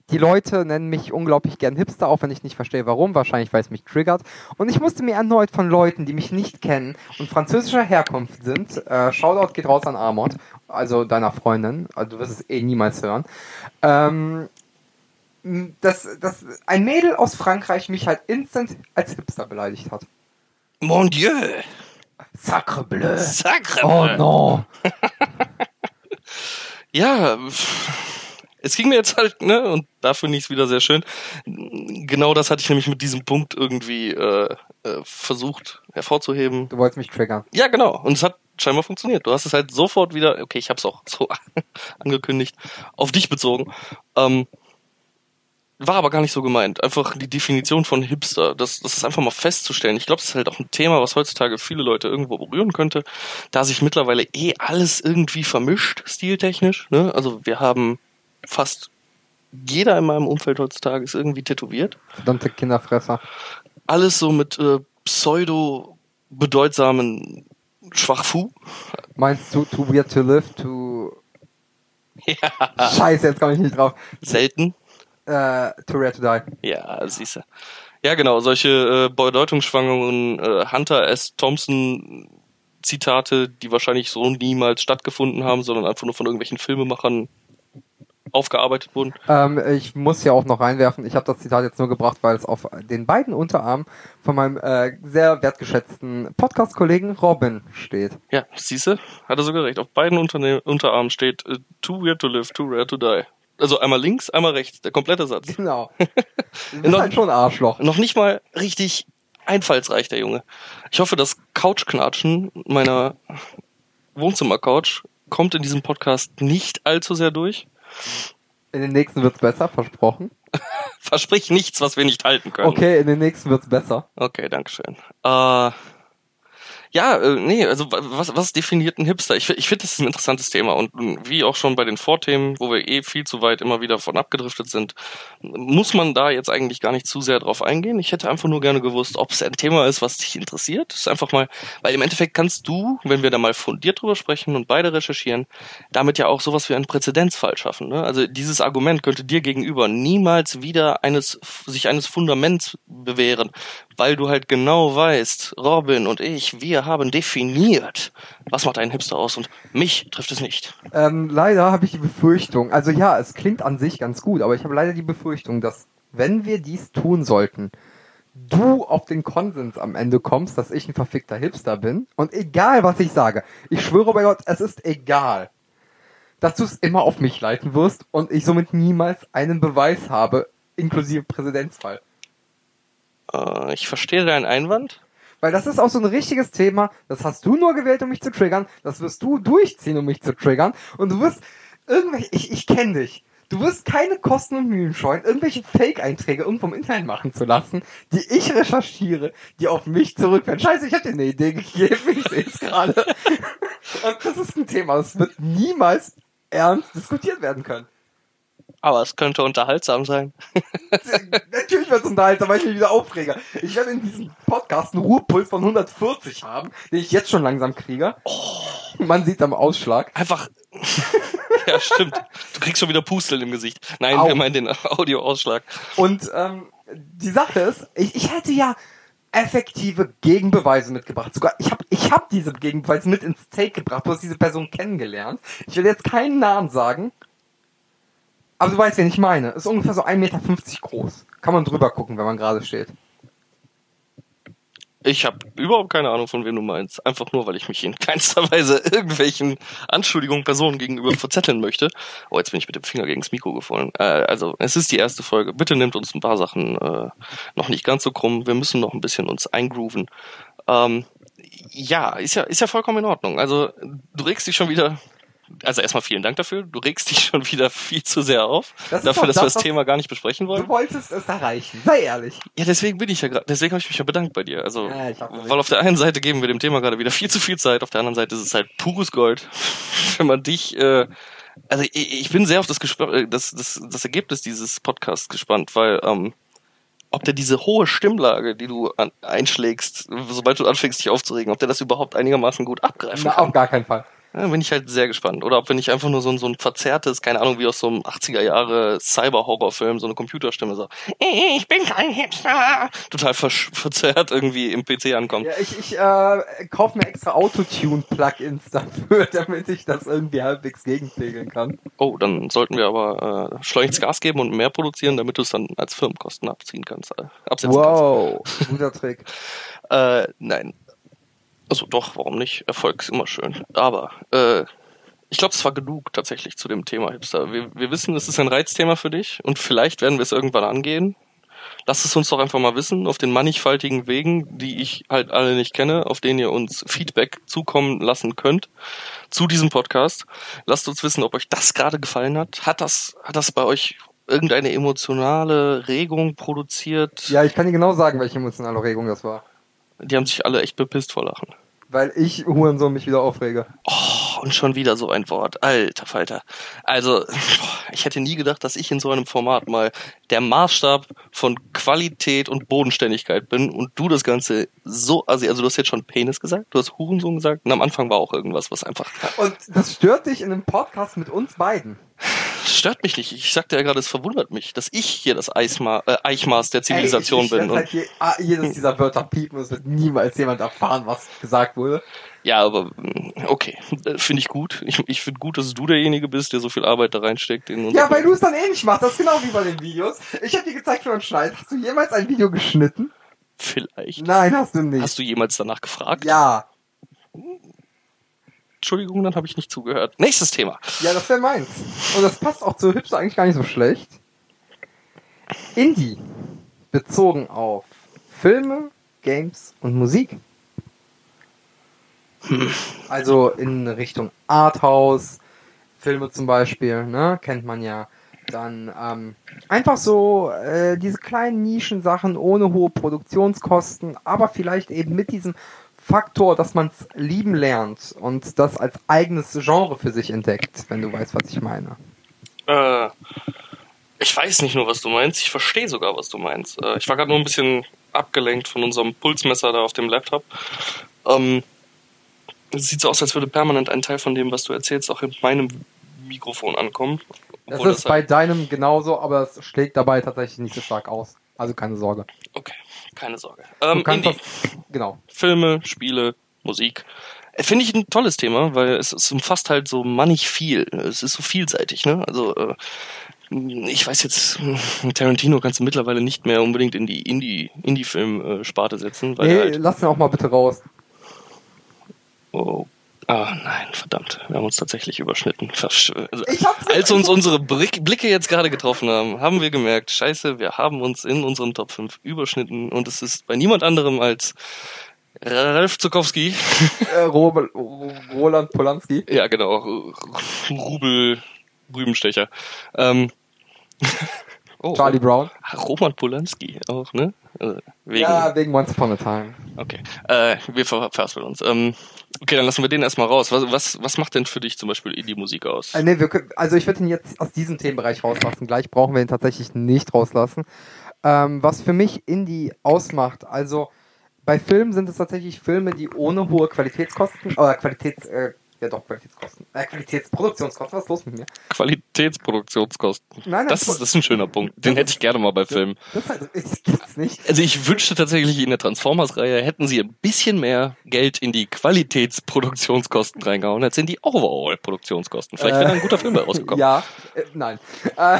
die Leute nennen mich unglaublich gern Hipster, auch wenn ich nicht verstehe warum, wahrscheinlich weil es mich triggert. Und ich musste mir erneut von Leuten, die mich nicht kennen und französischer Herkunft sind, äh, Shoutout geht raus an Amort, also deiner Freundin, also du wirst es eh niemals hören, ähm, dass, dass ein Mädel aus Frankreich mich halt instant als Hipster beleidigt hat. Mon Dieu! Sacre bleu. Sacre! Oh no. Ja, es ging mir jetzt halt, ne, und da finde ich es wieder sehr schön. Genau das hatte ich nämlich mit diesem Punkt irgendwie äh, äh, versucht hervorzuheben. Du wolltest mich triggern. Ja, genau. Und es hat scheinbar funktioniert. Du hast es halt sofort wieder, okay, ich habe es auch so angekündigt, auf dich bezogen. Ähm, war aber gar nicht so gemeint. Einfach die Definition von Hipster. Das, das ist einfach mal festzustellen. Ich glaube, das ist halt auch ein Thema, was heutzutage viele Leute irgendwo berühren könnte, da sich mittlerweile eh alles irgendwie vermischt, stiltechnisch. Ne? Also wir haben fast jeder in meinem Umfeld heutzutage ist irgendwie tätowiert. Verdammte Kinderfresser. Alles so mit äh, pseudo bedeutsamen Schwachfu. Meinst du, too weird to live, to... Ja. Scheiße, jetzt komme ich nicht drauf. Selten. Äh, too rare to die. Ja, siehste. Ja, genau, solche äh, bedeutungsschwangeren äh, Hunter S. Thompson Zitate, die wahrscheinlich so niemals stattgefunden haben, sondern einfach nur von irgendwelchen Filmemachern aufgearbeitet wurden. Ähm, ich muss ja auch noch reinwerfen, ich habe das Zitat jetzt nur gebracht, weil es auf den beiden Unterarmen von meinem äh, sehr wertgeschätzten Podcast-Kollegen Robin steht. Ja, siehste, hat er sogar recht. Auf beiden Unterne Unterarmen steht äh, Too weird to live, too rare to die. Also einmal links, einmal rechts, der komplette Satz. Genau. Bist Noch- halt schon ein Arschloch. Noch nicht mal richtig einfallsreich, der Junge. Ich hoffe, das Couchknatschen meiner Wohnzimmercouch kommt in diesem Podcast nicht allzu sehr durch. In den nächsten wird's besser, versprochen. Versprich nichts, was wir nicht halten können. Okay, in den nächsten wird's besser. Okay, dankeschön. Äh, ja, äh, nee, also wa- was, was definiert ein Hipster? Ich, ich finde, das ist ein interessantes Thema und wie auch schon bei den Vorthemen, wo wir eh viel zu weit immer wieder von abgedriftet sind, muss man da jetzt eigentlich gar nicht zu sehr drauf eingehen. Ich hätte einfach nur gerne gewusst, ob es ein Thema ist, was dich interessiert. Das ist einfach mal, weil im Endeffekt kannst du, wenn wir da mal fundiert drüber sprechen und beide recherchieren, damit ja auch sowas wie einen Präzedenzfall schaffen. Ne? Also dieses Argument könnte dir gegenüber niemals wieder eines sich eines Fundaments bewähren, weil du halt genau weißt, Robin und ich, wir haben definiert, was macht einen Hipster aus und mich trifft es nicht. Ähm, leider habe ich die Befürchtung, also ja, es klingt an sich ganz gut, aber ich habe leider die Befürchtung, dass wenn wir dies tun sollten, du auf den Konsens am Ende kommst, dass ich ein verfickter Hipster bin. Und egal, was ich sage, ich schwöre bei Gott, es ist egal, dass du es immer auf mich leiten wirst und ich somit niemals einen Beweis habe, inklusive Präzedenzfall. Äh, ich verstehe deinen Einwand. Weil das ist auch so ein richtiges Thema, das hast du nur gewählt, um mich zu triggern, das wirst du durchziehen, um mich zu triggern. Und du wirst irgendwelche, ich, ich kenne dich. Du wirst keine Kosten und Mühen scheuen, irgendwelche Fake-Einträge irgendwo im Internet machen zu lassen, die ich recherchiere, die auf mich zurückfallen. Scheiße, ich dir eine Idee gegeben, ich sehe es gerade. Und das ist ein Thema, das wird niemals ernst diskutiert werden können. Aber es könnte unterhaltsam sein. Natürlich wird es unterhaltsam, weil ich mich wieder aufrege. Ich werde in diesem Podcast einen Ruhepuls von 140 haben, den ich jetzt schon langsam kriege. Man sieht am Ausschlag. Einfach. ja, stimmt. Du kriegst schon wieder Pusteln im Gesicht. Nein, Au. wir meinen den Audioausschlag. Und ähm, die Sache ist, ich, ich hätte ja effektive Gegenbeweise mitgebracht. Sogar ich habe ich hab diese Gegenbeweise mit ins Take gebracht. Du hast diese Person kennengelernt. Ich will jetzt keinen Namen sagen. Aber du weißt, wen ich meine. Ist ungefähr so 1,50 Meter groß. Kann man drüber gucken, wenn man gerade steht. Ich habe überhaupt keine Ahnung, von wem du meinst. Einfach nur, weil ich mich in keinster Weise irgendwelchen Anschuldigungen Personen gegenüber verzetteln möchte. Oh, jetzt bin ich mit dem Finger gegens Mikro gefallen. Äh, also, es ist die erste Folge. Bitte nehmt uns ein paar Sachen äh, noch nicht ganz so krumm. Wir müssen noch ein bisschen uns eingrooven. Ähm, ja, ist ja, ist ja vollkommen in Ordnung. Also, du regst dich schon wieder. Also erstmal vielen Dank dafür. Du regst dich schon wieder viel zu sehr auf. Das dafür, dass das, wir das Thema gar nicht besprechen wollen. Du wolltest es erreichen. Sei ehrlich. Ja, deswegen bin ich ja gerade, deswegen habe ich mich ja bedankt bei dir. Also, Ja, weil auf der einen Seite geben wir dem Thema gerade wieder viel zu viel Zeit, auf der anderen Seite ist es halt pures Gold, wenn man dich, äh, also ich, ich bin sehr auf das, Gespr äh, das, das, das Ergebnis dieses Podcasts gespannt, weil ähm, ob der diese hohe Stimmlage, die du an, einschlägst, sobald du anfängst dich aufzuregen, ob der das überhaupt einigermaßen gut abgreifen Na, kann. auf gar keinen Fall. Ja, bin ich halt sehr gespannt. Oder ob wir nicht einfach nur so ein, so ein verzerrtes, keine Ahnung, wie aus so einem 80er Jahre Cyber-Horrorfilm, so eine Computerstimme so, ich bin kein Hipster, total versch- verzerrt irgendwie im PC ankommt. Ja, ich ich äh, kaufe mir extra Autotune-Plugins dafür, damit ich das irgendwie halbwegs gegenpegeln kann. Oh, dann sollten wir aber äh, schleunigst Gas geben und mehr produzieren, damit du es dann als Firmenkosten abziehen kannst, äh, absetzen Wow, guter Trick. kannst. Äh, nein. Also doch, warum nicht? Erfolg ist immer schön. Aber äh, Ich glaube, es war genug tatsächlich zu dem Thema Hipster. Wir, wir wissen, es ist ein Reizthema für dich und vielleicht werden wir es irgendwann angehen. Lasst es uns doch einfach mal wissen, auf den mannigfaltigen Wegen, die ich halt alle nicht kenne, auf denen ihr uns Feedback zukommen lassen könnt zu diesem Podcast. Lasst uns wissen, ob euch das gerade gefallen hat. Hat das, hat das bei euch irgendeine emotionale Regung produziert? Ja, ich kann dir genau sagen, welche emotionale Regung das war. Die haben sich alle echt bepisst vor Lachen. Weil ich Hurensohn mich wieder aufrege. Oh, und schon wieder so ein Wort. Alter Falter. Also, ich hätte nie gedacht, dass ich in so einem Format mal der Maßstab von Qualität und Bodenständigkeit bin und du das Ganze so, also, also du hast jetzt schon Penis gesagt, du hast Hurensohn gesagt und am Anfang war auch irgendwas, was einfach Und das stört dich in einem Podcast mit uns beiden. Stört mich nicht. Ich sagte ja gerade, es verwundert mich, dass ich hier das Eisma äh, Eichmaß der Zivilisation Ey, ich, ich bin. halt je, ah, jedes dieser Wörter piepen es wird niemals jemand erfahren, was gesagt wurde. Ja, aber mm, okay, äh, finde ich gut. Ich, ich finde gut, dass du derjenige bist, der so viel Arbeit da reinsteckt in Ja, weil du es dann eh nicht machst. Das ist genau wie bei den Videos. Ich habe dir gezeigt, wie man schneidet. Hast du jemals ein Video geschnitten? Vielleicht. Nein, hast du nicht. Hast du jemals danach gefragt? ja. Entschuldigung, dann habe ich nicht zugehört. Nächstes Thema. Ja, das wäre meins. Und das passt auch zu Hipster eigentlich gar nicht so schlecht. Indie. Bezogen auf Filme, Games und Musik. Also in Richtung Arthouse, Filme zum Beispiel, ne, kennt man ja. Dann ähm, einfach so äh, diese kleinen Nischensachen ohne hohe Produktionskosten, aber vielleicht eben mit diesem Faktor, dass man es lieben lernt und das als eigenes Genre für sich entdeckt, wenn du weißt, was ich meine. Äh, ich weiß nicht nur, was du meinst. Ich verstehe sogar, was du meinst. Äh, ich war gerade nur ein bisschen abgelenkt von unserem Pulsmesser da auf dem Laptop. Ähm, es sieht so aus, als würde permanent ein Teil von dem, was du erzählst, auch in meinem Mikrofon ankommen. Das ist bei halt- deinem genauso, aber es schlägt dabei tatsächlich nicht so stark aus. Also keine Sorge. Okay, keine Sorge. Ähm, Indie. genau. Filme, Spiele, Musik. Äh, Finde ich ein tolles Thema, weil es, es umfasst halt so mannig viel. Es ist so vielseitig, ne? Also äh, ich weiß jetzt, Tarantino kannst du mittlerweile nicht mehr unbedingt in die Indie Indie-Film-Sparte setzen, weil Nee, halt, lass den auch mal bitte raus. oh, ah nein, verdammt, wir haben uns tatsächlich überschnitten. Versch also, als uns unsere Blick, Blicke jetzt gerade getroffen haben, haben wir gemerkt, scheiße, wir haben uns in unseren Top 5 überschnitten und es ist bei niemand anderem als Ralf Zukowski. Äh, Ro Ro Roland Polanski. Ja, genau. Rubel Rübenstecher. Ähm, oh, Charlie Brown. Roman Polanski auch, ne? Äh, Wegen, Ja, wegen Once Upon a Time. Okay. Äh, wir ver verhaspeln uns. Ähm, okay, dann lassen wir den erstmal raus. Was, was, was macht denn für dich zum Beispiel Indie-Musik aus? Äh, nee, wir also ich würde ihn jetzt aus diesem Themenbereich rauslassen. Gleich brauchen wir ihn tatsächlich nicht rauslassen. Ähm, was für mich Indie ausmacht, also bei Filmen sind es tatsächlich Filme, die ohne hohe Qualitätskosten, oder Qualitäts, äh, ja doch, Qualitätskosten, äh, Qualitätsproduktionskosten, was ist los mit mir? Qualitätsproduktionskosten. Nein, nein, das, ist, das ist ein schöner Punkt. Den hätte ich gerne mal bei Filmen. Das, halt, das gibt's nicht. Also ich wünschte tatsächlich in der Transformers-Reihe hätten sie ein bisschen mehr Geld in die Qualitätsproduktionskosten reingehauen, als in die Overall-Produktionskosten. Vielleicht wäre da ein guter Film bei rausgekommen. Ja, äh, nein. Äh,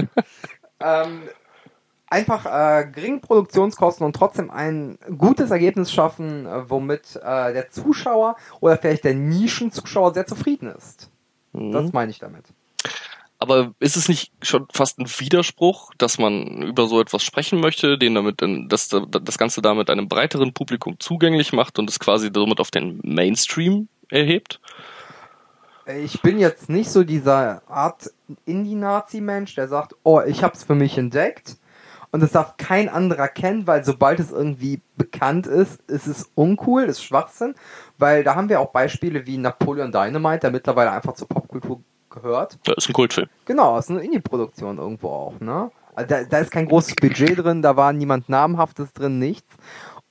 ähm, einfach äh, geringe Produktionskosten und trotzdem ein gutes Ergebnis schaffen, äh, womit äh, der Zuschauer oder vielleicht der Nischenzuschauer sehr zufrieden ist. Mhm. Das meine ich damit. Aber ist es nicht schon fast ein Widerspruch, dass man über so etwas sprechen möchte, den damit, dass das Ganze damit einem breiteren Publikum zugänglich macht und es quasi somit auf den Mainstream erhebt? Ich bin jetzt nicht so dieser Art Indie-Nazi-Mensch, der sagt, oh, ich hab's für mich entdeckt und das darf kein anderer kennen, weil sobald es irgendwie bekannt ist, ist es uncool, ist Schwachsinn, weil da haben wir auch Beispiele wie Napoleon Dynamite, der mittlerweile einfach zur Popkultur gehört. Das ist ein Kultfilm. Genau, ist eine Indie-Produktion irgendwo auch, ne? Also da, da ist kein großes Budget drin, da war niemand namhaftes drin, nichts.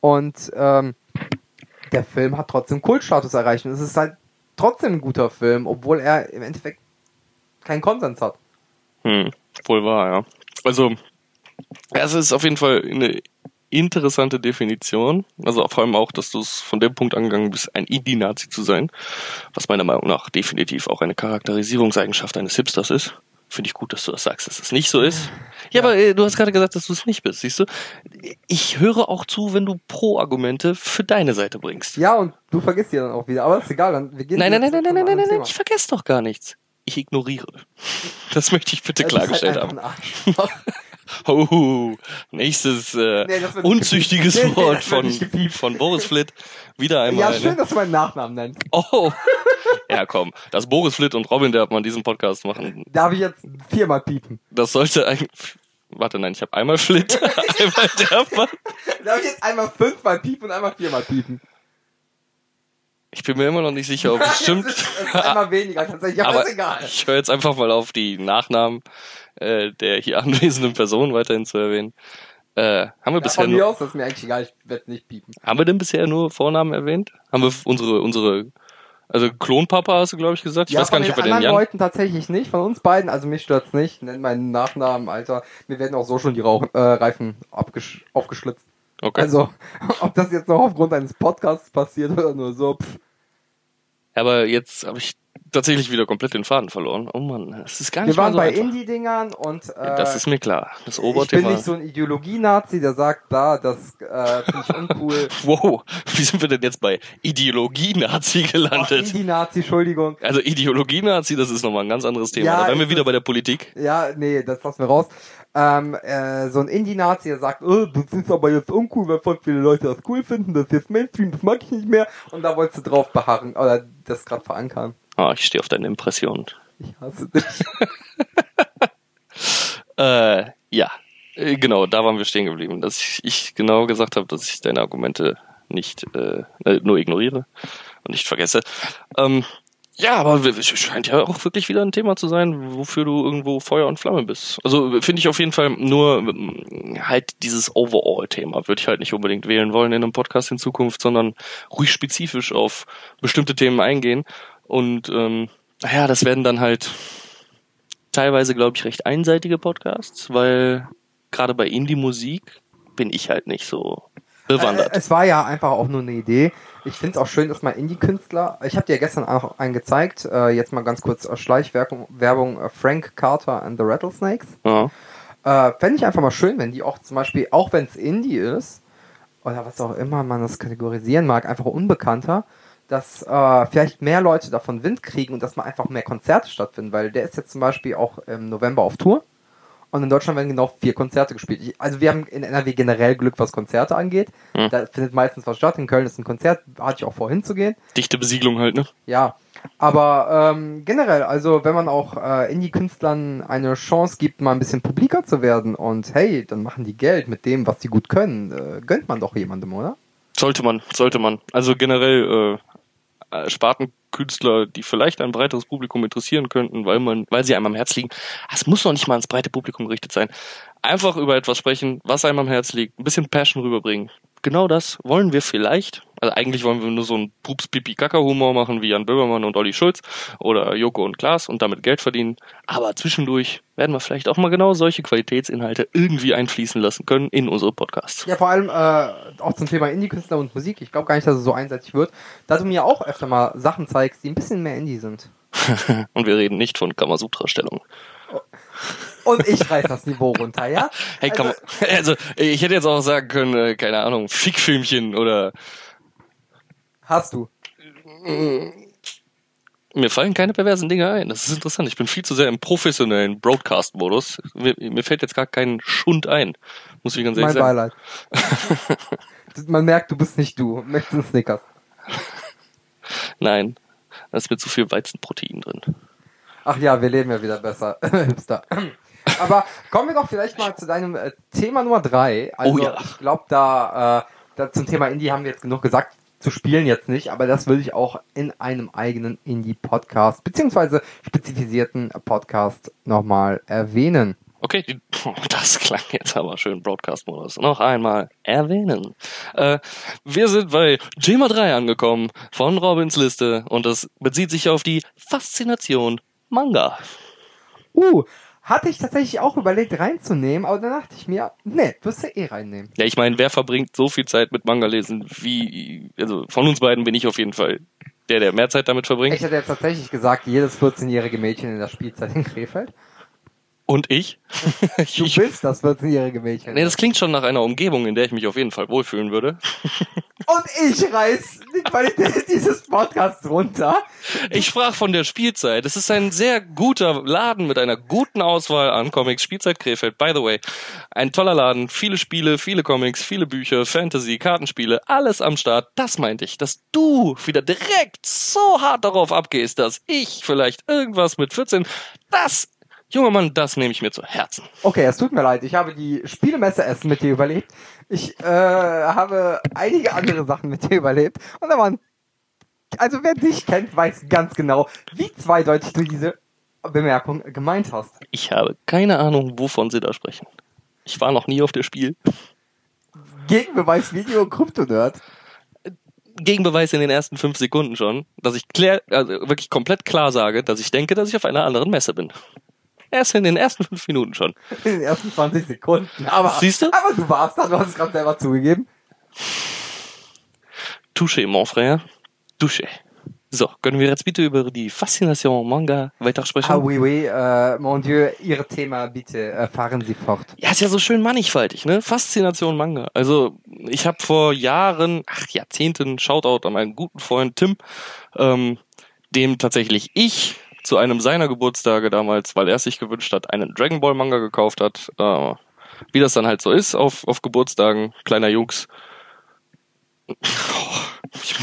Und ähm, der Film hat trotzdem Kultstatus erreicht. Und es ist halt trotzdem ein guter Film, obwohl er im Endeffekt keinen Konsens hat. Hm, wohl wahr, ja. Also, es ist auf jeden Fall eine interessante Definition. Also vor allem auch, dass du es von dem Punkt angegangen bist, ein Indie-Nazi zu sein, was meiner Meinung nach definitiv auch eine Charakterisierungseigenschaft eines Hipsters ist. Finde ich gut, dass du das sagst, dass es nicht so ist. Ja, aber äh, du hast gerade gesagt, dass du es nicht bist, siehst du? Ich höre auch zu, wenn du Pro-Argumente für deine Seite bringst. Ja, und du vergisst die dann auch wieder. Aber ist egal, dann wir gehen Nein, nein, nein, nein, nein, nein, nein, nein, Thema. ich vergesse doch gar nichts. Ich ignoriere. Das möchte ich bitte Das ist halt klargestellt einfach haben. Oh, nächstes äh, Nee, wird unzüchtiges. Nee, Wort von, von Boris Flitt. Wieder einmal. Ja, schön, ne? dass du meinen Nachnamen nennst. Oh, ja komm, das Boris Flitt und Robin Derbmann diesen Podcast machen, Darf ich jetzt viermal piepen? das sollte eigentlich... Warte, nein, ich habe einmal Flitt, einmal Derbmann. Darf ich jetzt einmal fünfmal piepen und einmal viermal piepen? Ich bin mir immer noch nicht sicher, ob es stimmt. Es ist, es ist einmal weniger tatsächlich, aber, Aber ist egal. ich höre jetzt einfach mal auf, die Nachnamen äh, der hier anwesenden Person weiterhin zu erwähnen. Äh, haben wir Ja, bisher von mir nur, aus, das ist mir eigentlich egal, ich werde nicht piepen. haben wir denn bisher nur Vornamen erwähnt? Haben wir unsere, unsere, also Klonpapa hast du, glaube ich, gesagt? Ich ja, weiß gar nicht, ob wir den anderen Jan. Leuten tatsächlich nicht, von uns beiden, also mich stört's nicht. Nenn meinen Nachnamen, Alter. Mir werden auch so schon die Rauch äh, Reifen abgesch aufgeschlitzt. Okay. Also, ob das jetzt noch aufgrund eines Podcasts passiert oder nur so, pff. Aber jetzt habe ich tatsächlich wieder komplett den Faden verloren. Oh Mann, das ist gar nicht Wir waren so bei. Indie-Dingern und äh, Das ist mir klar. Das ich bin Oberthema. nicht so ein Ideologie-Nazi, der sagt, da, das äh, finde ich uncool. Wow, wie sind wir denn jetzt bei Ideologie-Nazi Ach, gelandet? Indie-Nazi, Entschuldigung. Also Ideologie-Nazi, das ist nochmal ein ganz anderes Thema. Ja, da wären wir wieder bei der Politik. Ja, nee, das lassen wir raus. Ähm, äh, so ein Indie-Nazi, der sagt, oh, das ist aber jetzt uncool, weil voll viele Leute das cool finden, das ist jetzt Mainstream, das mag ich nicht mehr. Und da wolltest du drauf beharren, oder das gerade verankern. Ah, ich stehe auf deine Impressionen. Ich hasse dich. Äh, ja, Äh, genau, da waren wir stehen geblieben, dass ich, ich genau gesagt habe, dass ich deine Argumente nicht äh, äh, nur ignoriere und nicht vergesse. Ähm, ja, aber es scheint ja auch wirklich wieder ein Thema zu sein, wofür du irgendwo Feuer und Flamme bist. Also finde ich auf jeden Fall nur halt dieses Overall-Thema würde ich halt nicht unbedingt wählen wollen in einem Podcast in Zukunft, sondern ruhig spezifisch auf bestimmte Themen eingehen. Und ähm, naja, das werden dann halt teilweise, glaube ich, recht einseitige Podcasts, weil gerade bei Indie-Musik bin ich halt nicht so bewandert. Äh, es war ja einfach auch nur eine Idee. Ich finde es auch schön, dass mal Indie-Künstler, ich habe dir gestern auch einen gezeigt, äh, jetzt mal ganz kurz äh, Schleichwerbung, Werbung, äh, Frank Carter and the Rattlesnakes. ja. Äh, Fände ich einfach mal schön, wenn die auch zum Beispiel, auch wenn es Indie ist, oder was auch immer man das kategorisieren mag, einfach unbekannter, dass äh, vielleicht mehr Leute davon Wind kriegen und dass mal einfach mehr Konzerte stattfinden, weil der ist jetzt zum Beispiel auch im November auf Tour und in Deutschland werden genau vier Konzerte gespielt. Ich, also wir haben in NRW generell Glück, was Konzerte angeht. Hm. Da findet meistens was statt. In Köln ist ein Konzert, hatte ich auch vor hinzugehen. Dichte Besiedlung halt, ne? Ja, aber ähm, generell, also wenn man auch äh, Indie-Künstlern eine Chance gibt, mal ein bisschen publiker zu werden und hey, dann machen die Geld mit dem, was sie gut können, äh, gönnt man doch jemandem, oder? Sollte man, sollte man. Also generell äh, Spartenkünstler, die vielleicht ein breiteres Publikum interessieren könnten, weil man, weil sie einem am Herz liegen. Es muss noch nicht mal ans breite Publikum gerichtet sein. Einfach über etwas sprechen, was einem am Herz liegt, ein bisschen Passion rüberbringen. Genau das wollen wir vielleicht. Also eigentlich wollen wir nur so einen pups pipi kaka humor machen wie Jan Böhmermann und Olli Schulz oder Joko und Klaas und damit Geld verdienen. Aber zwischendurch werden wir vielleicht auch mal genau solche Qualitätsinhalte irgendwie einfließen lassen können in unsere Podcasts. Ja, vor allem äh, auch zum Thema Indie-Künstler und Musik. Ich glaube gar nicht, dass es so einseitig wird, da du mir auch öfter mal Sachen zeigst, die ein bisschen mehr Indie sind. Und wir reden nicht von Kamasutra-Stellung. Und ich reiß das Niveau runter, ja? Hey, kann man, also ich hätte jetzt auch sagen können, äh, keine Ahnung, Fickfilmchen oder Hast du. mir fallen keine perversen Dinge ein. Das ist interessant. Ich bin viel zu sehr im professionellen Broadcast-Modus. Mir, mir fällt jetzt gar kein Schund ein. Muss ich ganz ehrlich Mein sagen. Beileid. Man merkt, du bist nicht du. Möchtest einen Snickers. Nein, da ist mir zu viel Weizenprotein drin. Ach ja, wir leben ja wieder besser. Hipster. Aber kommen wir doch vielleicht mal zu deinem äh, Thema Nummer drei. Also Oh ja. ich glaube, da, äh, da zum Thema Indie haben wir jetzt genug gesagt. Zu spielen jetzt nicht, aber das würde ich auch in einem eigenen Indie-Podcast, beziehungsweise spezifisierten Podcast nochmal erwähnen. Okay, die, das klang jetzt aber schön Broadcast-Modus. Noch einmal erwähnen. Äh, wir sind bei Thema 3 angekommen von Robins Liste und das bezieht sich auf die Faszination Manga. Uh, hatte ich tatsächlich auch überlegt reinzunehmen, aber dann dachte ich mir, nee, wirst du eh reinnehmen. Ja, ich meine, wer verbringt so viel Zeit mit Manga lesen wie, also von uns beiden bin ich auf jeden Fall der, der mehr Zeit damit verbringt. Ich hätte jetzt tatsächlich gesagt, jedes 14-jährige Mädchen in der Spielzeit in Krefeld. Und ich? Du ich bist das 14-jährige Mädchen. nee, das klingt schon nach einer Umgebung, in der ich mich auf jeden Fall wohlfühlen würde. Und ich reiß die Qualität dieses Podcasts runter. Ich sprach von der Spielzeit. Es ist ein sehr guter Laden mit einer guten Auswahl an Comics. Spielzeit Krefeld, by the way. Ein toller Laden. Viele Spiele, viele Comics, viele Bücher, Fantasy, Kartenspiele, alles am Start. Das meinte ich, dass du wieder direkt so hart darauf abgehst, dass ich vielleicht irgendwas mit 14, das, junger Mann, das nehme ich mir zu Herzen. Okay, es tut mir leid. Ich habe die Spielemesse Essen mit dir überlebt. Ich äh, habe einige andere Sachen mit dir überlebt. Und da waren. Also wer dich kennt, weiß ganz genau, wie zweideutig du diese Bemerkung gemeint hast. Ich habe keine Ahnung, wovon sie da sprechen. Ich war noch nie auf der Spiel. Gegenbeweis Video Kryptonerd. Gegenbeweis in den ersten fünf Sekunden schon, dass ich klär, also wirklich komplett klar sage, dass ich denke, dass ich auf einer anderen Messe bin. Erst in den ersten fünf Minuten schon. In den ersten 20 Sekunden. Aber, Siehst du? aber du warst da, du hast es gerade selber zugegeben. Touché, mon frère. Touché. So, können wir jetzt bitte über die Faszination Manga weiter sprechen? Ah oui, oui, äh, mon Dieu, Ihr Thema, bitte, äh, fahren Sie fort. Ja, ist ja so schön mannigfaltig, ne? Faszination Manga. Also, ich habe vor Jahren, ach Jahrzehnten, Shoutout an meinen guten Freund Tim, ähm, dem tatsächlich ich zu einem seiner Geburtstage damals, weil er sich gewünscht hat, einen Dragon Ball Manga gekauft hat. Äh, wie das dann halt so ist auf, auf Geburtstagen kleiner Jungs. Ich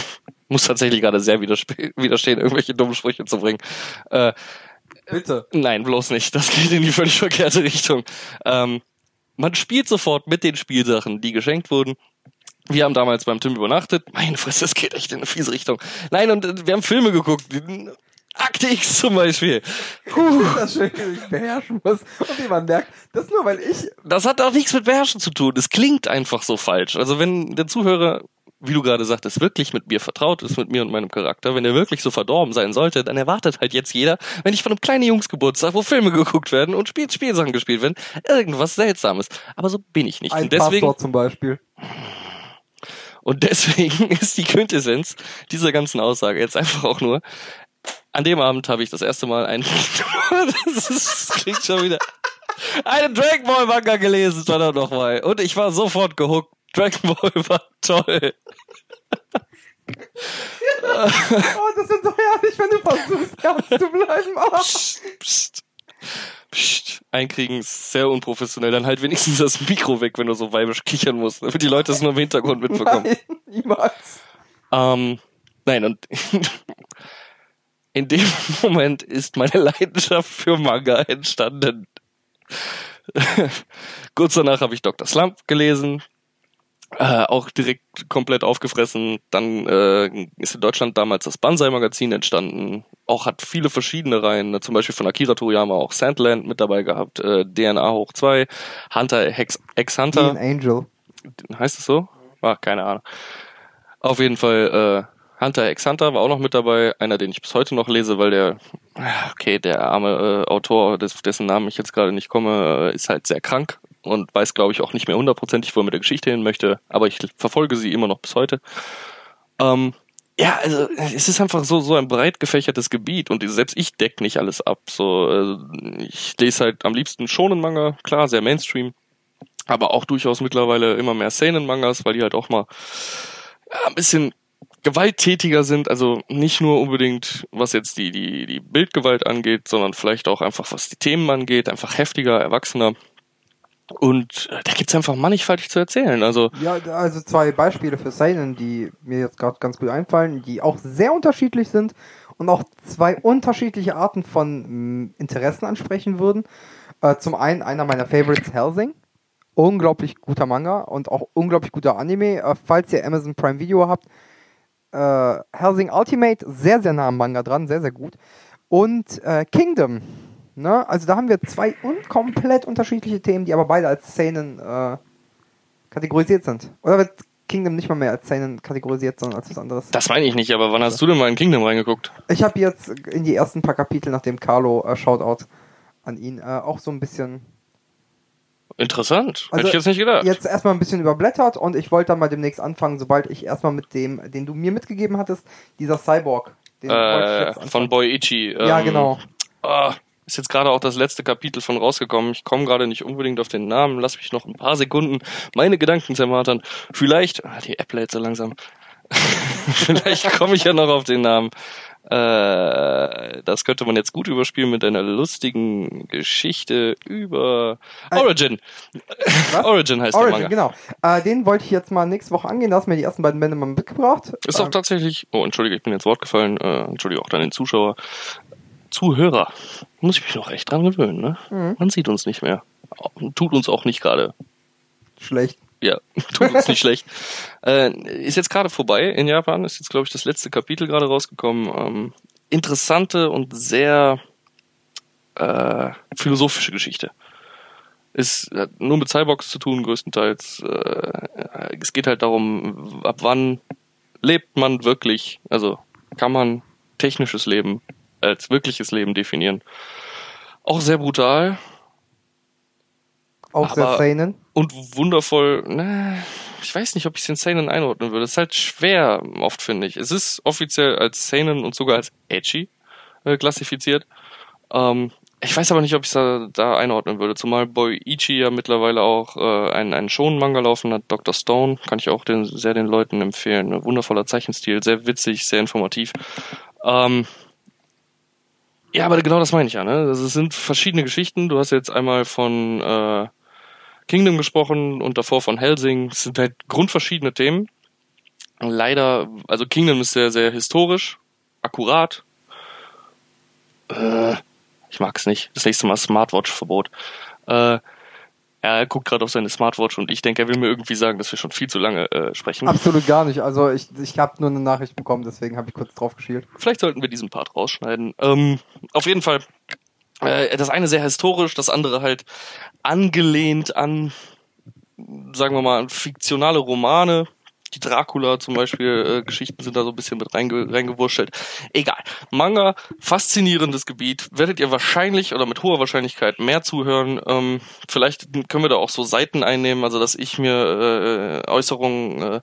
muss tatsächlich gerade sehr widerstehen, irgendwelche dummen Sprüche zu bringen. Äh, Bitte. Nein, bloß nicht. Das geht in die völlig verkehrte Richtung. Ähm, man spielt sofort mit den Spielsachen, die geschenkt wurden. Wir haben damals beim Tim übernachtet. Meine Fresse, es geht echt in eine fiese Richtung. Nein, und äh, wir haben Filme geguckt. Akte X zum Beispiel. Das schön, dass ich beherrschen muss. Und wie man merkt, das nur weil ich Das hat auch nichts mit Beherrschen zu tun. Es klingt einfach so falsch. Also wenn der Zuhörer, wie du gerade sagtest, wirklich mit mir vertraut ist, mit mir und meinem Charakter, wenn er wirklich so verdorben sein sollte, dann erwartet halt jetzt jeder, wenn ich von einem kleinen Jungsgeburtstag, wo Filme geguckt werden und Spiel Spielsachen gespielt werden, irgendwas Seltsames. Aber so bin ich nicht. ein und deswegen, Pastor zum Beispiel. und deswegen ist die Quintessenz dieser ganzen Aussage jetzt einfach auch nur, an dem Abend habe ich das erste Mal einen, das, ist, das klingt schon wieder, einen Dragon Ball Manga gelesen, verdammt nochmal. Und ich war sofort gehuckt. Dragon Ball war toll. Oh, das wird so herrlich, wenn du versuchst, ernst zu bleiben. Oh. Psst, psst, psst. Einkriegen ist sehr unprofessionell. Dann halt wenigstens das Mikro weg, wenn du so weibisch kichern musst, damit die Leute es nur im Hintergrund mitbekommen. Nein, niemals. Ähm, nein, und in dem Moment ist meine Leidenschaft für Manga entstanden. Kurz danach habe ich Dr. Slump gelesen, äh, auch direkt komplett aufgefressen. Dann äh, ist in Deutschland damals das Banzai-Magazin entstanden. Auch hat viele verschiedene Reihen, ne? zum Beispiel von Akira Toriyama auch Sandland mit dabei gehabt, äh, DNA hoch 2, Hunter Hex, Ex Hunter Ian Angel. heißt es so? Ach, keine Ahnung. Auf jeden Fall, äh, Hunter x Hunter war auch noch mit dabei, einer, den ich bis heute noch lese, weil der, okay, der arme äh, Autor, des, dessen Namen ich jetzt gerade nicht komme, äh, ist halt sehr krank und weiß, glaube ich, auch nicht mehr hundertprozentig, wo er mit der Geschichte hin möchte, aber ich verfolge sie immer noch bis heute. Ähm, ja, also es ist einfach so so ein breit gefächertes Gebiet und selbst ich deck nicht alles ab. So, äh, ich lese halt am liebsten schonen Manga, klar, sehr Mainstream, aber auch durchaus mittlerweile immer mehr Seinen-Mangas, weil die halt auch mal ja, ein bisschen gewalttätiger sind, also nicht nur unbedingt, was jetzt die, die, die Bildgewalt angeht, sondern vielleicht auch einfach, was die Themen angeht, einfach heftiger, erwachsener. Und äh, da gibt's einfach mannigfaltig zu erzählen. Also, Ja, also zwei Beispiele für Seinen, die mir jetzt gerade ganz gut einfallen, die auch sehr unterschiedlich sind und auch zwei unterschiedliche Arten von mh, Interessen ansprechen würden. Äh, zum einen einer meiner Favorites, Helsing. Unglaublich guter Manga und auch unglaublich guter Anime. Äh, falls ihr Amazon Prime Video habt, äh, Helsing Ultimate, sehr, sehr nah am Manga dran, sehr, sehr gut. Und äh, Kingdom. Ne? Also da haben wir zwei un komplett unterschiedliche Themen, die aber beide als Szenen äh, kategorisiert sind. Oder wird Kingdom nicht mal mehr als Seinen kategorisiert, sondern als was anderes? das meine ich nicht, aber wann hast du denn mal in Kingdom reingeguckt? Ich habe jetzt in die ersten paar Kapitel, nachdem Carlo äh, Shoutout an ihn, äh, auch so ein bisschen Interessant. Also, Hätte ich jetzt nicht gedacht. jetzt erstmal ein bisschen überblättert und ich wollte dann mal demnächst anfangen, sobald ich erstmal mit dem, den du mir mitgegeben hattest, dieser Cyborg. Den äh, von Boy Ichi. Ja, ähm, genau. ah, Ist jetzt gerade auch das letzte Kapitel von rausgekommen. Ich komme gerade nicht unbedingt auf den Namen. Lass mich noch ein paar Sekunden meine Gedanken zermartern. Vielleicht, ah, die App lädt so langsam. Vielleicht komme ich ja noch auf den Namen. Äh, das könnte man jetzt gut überspielen mit einer lustigen Geschichte über Origin. Was? Origin heißt der Origin, Manga. genau. Äh, den wollte ich jetzt mal nächste Woche angehen. Da hast du mir die ersten beiden Bände mal mitgebracht. Ist auch Ähm, tatsächlich, oh, entschuldige, ich bin ins Wort gefallen, äh, entschuldige auch dann den Zuschauer. Zuhörer. Muss ich mich noch echt dran gewöhnen, ne? Mhm. Man sieht uns nicht mehr. Tut uns auch nicht gerade. schlecht. Ja, tut uns nicht schlecht. Äh, ist jetzt gerade vorbei in Japan, ist jetzt, glaube ich, das letzte Kapitel gerade rausgekommen. Ähm, interessante und sehr äh, philosophische Geschichte. Ist hat nur mit Cyborgs zu tun, größtenteils. Äh, es geht halt darum, ab wann lebt man wirklich, also kann man technisches Leben als wirkliches Leben definieren. Auch sehr brutal, Auch sehr Aber- seinen. und wundervoll, ne, ich weiß nicht, ob ich es in Seinen einordnen würde. Es ist halt schwer, oft finde ich. Es ist offiziell als Seinen und sogar als Edgy äh, klassifiziert. Ähm, ich weiß aber nicht, ob ich es da, da einordnen würde. Zumal Boichi ja mittlerweile auch äh, einen, einen Shonen-Manga laufen hat, Dr. Stone. Kann ich auch den, sehr den Leuten empfehlen. Ein wundervoller Zeichenstil, sehr witzig, sehr informativ. Ähm, ja, aber genau das meine ich ja. Ne? Also es sind verschiedene Geschichten. Du hast jetzt einmal von äh, Kingdom gesprochen und davor von Helsing. Es sind halt grundverschiedene Themen. Leider, also Kingdom ist sehr, sehr historisch, akkurat. Äh, ich mag es nicht. Das nächste Mal Smartwatch-Verbot. Äh, er guckt gerade auf seine Smartwatch und ich denke, er will mir irgendwie sagen, dass wir schon viel zu lange äh, sprechen. Absolut gar nicht. Also ich, ich habe nur eine Nachricht bekommen, deswegen habe ich kurz drauf geschielt. Vielleicht sollten wir diesen Part rausschneiden. Ähm, auf jeden Fall, äh, das eine sehr historisch, das andere halt angelehnt an, sagen wir mal, fiktionale Romane. Die Dracula zum Beispiel, äh, Geschichten sind da so ein bisschen mit reinge reingewurschtelt. Egal. Manga, faszinierendes Gebiet. Werdet ihr wahrscheinlich oder mit hoher Wahrscheinlichkeit mehr zuhören. Ähm, vielleicht können wir da auch so Seiten einnehmen, also dass ich mir äh, Äußerungen äh,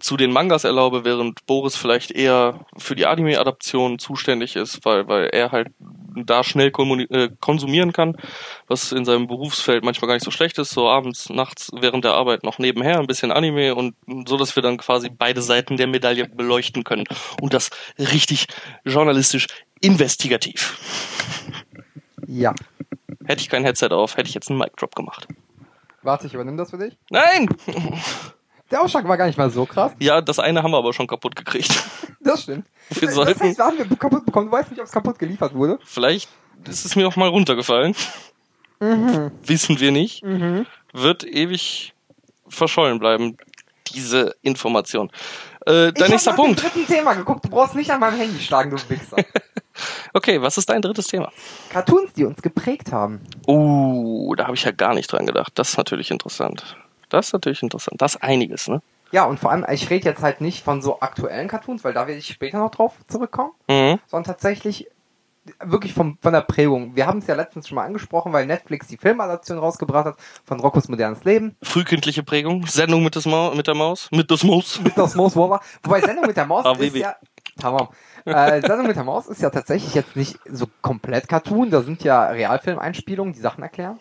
zu den Mangas erlaube, während Boris vielleicht eher für die Anime-Adaption zuständig ist, weil, weil er halt da schnell äh, konsumieren kann, was in seinem Berufsfeld manchmal gar nicht so schlecht ist, so abends, nachts während der Arbeit noch nebenher ein bisschen Anime und so, dass wir dann quasi beide Seiten der Medaille beleuchten können und das richtig journalistisch investigativ. Ja. Hätte ich kein Headset auf, hätte ich jetzt einen Mic Drop gemacht. Warte, ich übernehme das für dich. Nein! Der Ausschlag war gar nicht mal so krass. Ja, das eine haben wir aber schon kaputt gekriegt. Das stimmt. Wir das sollten, heißt, wir haben wir kaputt bekommen. Du weißt nicht, ob es kaputt geliefert wurde. vielleicht ist es mir auch mal runtergefallen. Wissen wir nicht. Wird ewig verschollen bleiben, diese Information. Äh, dein ich nächster hab Punkt. dem dritten Thema geguckt. Du brauchst nicht an meinem Handy schlagen, du Wichser. Okay, was ist dein drittes Thema? Cartoons, die uns geprägt haben. Uh, da habe ich ja gar nicht dran gedacht. Das ist natürlich interessant. Das ist natürlich interessant. Das ist einiges, ne? Ja, und vor allem, ich rede jetzt halt nicht von so aktuellen Cartoons, weil da werde ich später noch drauf zurückkommen, Mhm. sondern tatsächlich wirklich vom, von der Prägung. Wir haben es ja letztens schon mal angesprochen, weil Netflix die Filmadaption rausgebracht hat von Roccos modernes Leben. Frühkindliche Prägung, Sendung mit, des Mau mit der Maus, mit des Maus. Mit das Maus Wawa. Wobei Sendung mit der Maus Ah, ist ja... Tamam. Äh, Sendung mit der Maus ist ja tatsächlich jetzt nicht so komplett Cartoon. Da sind ja Realfilmeinspielungen, die Sachen erklären.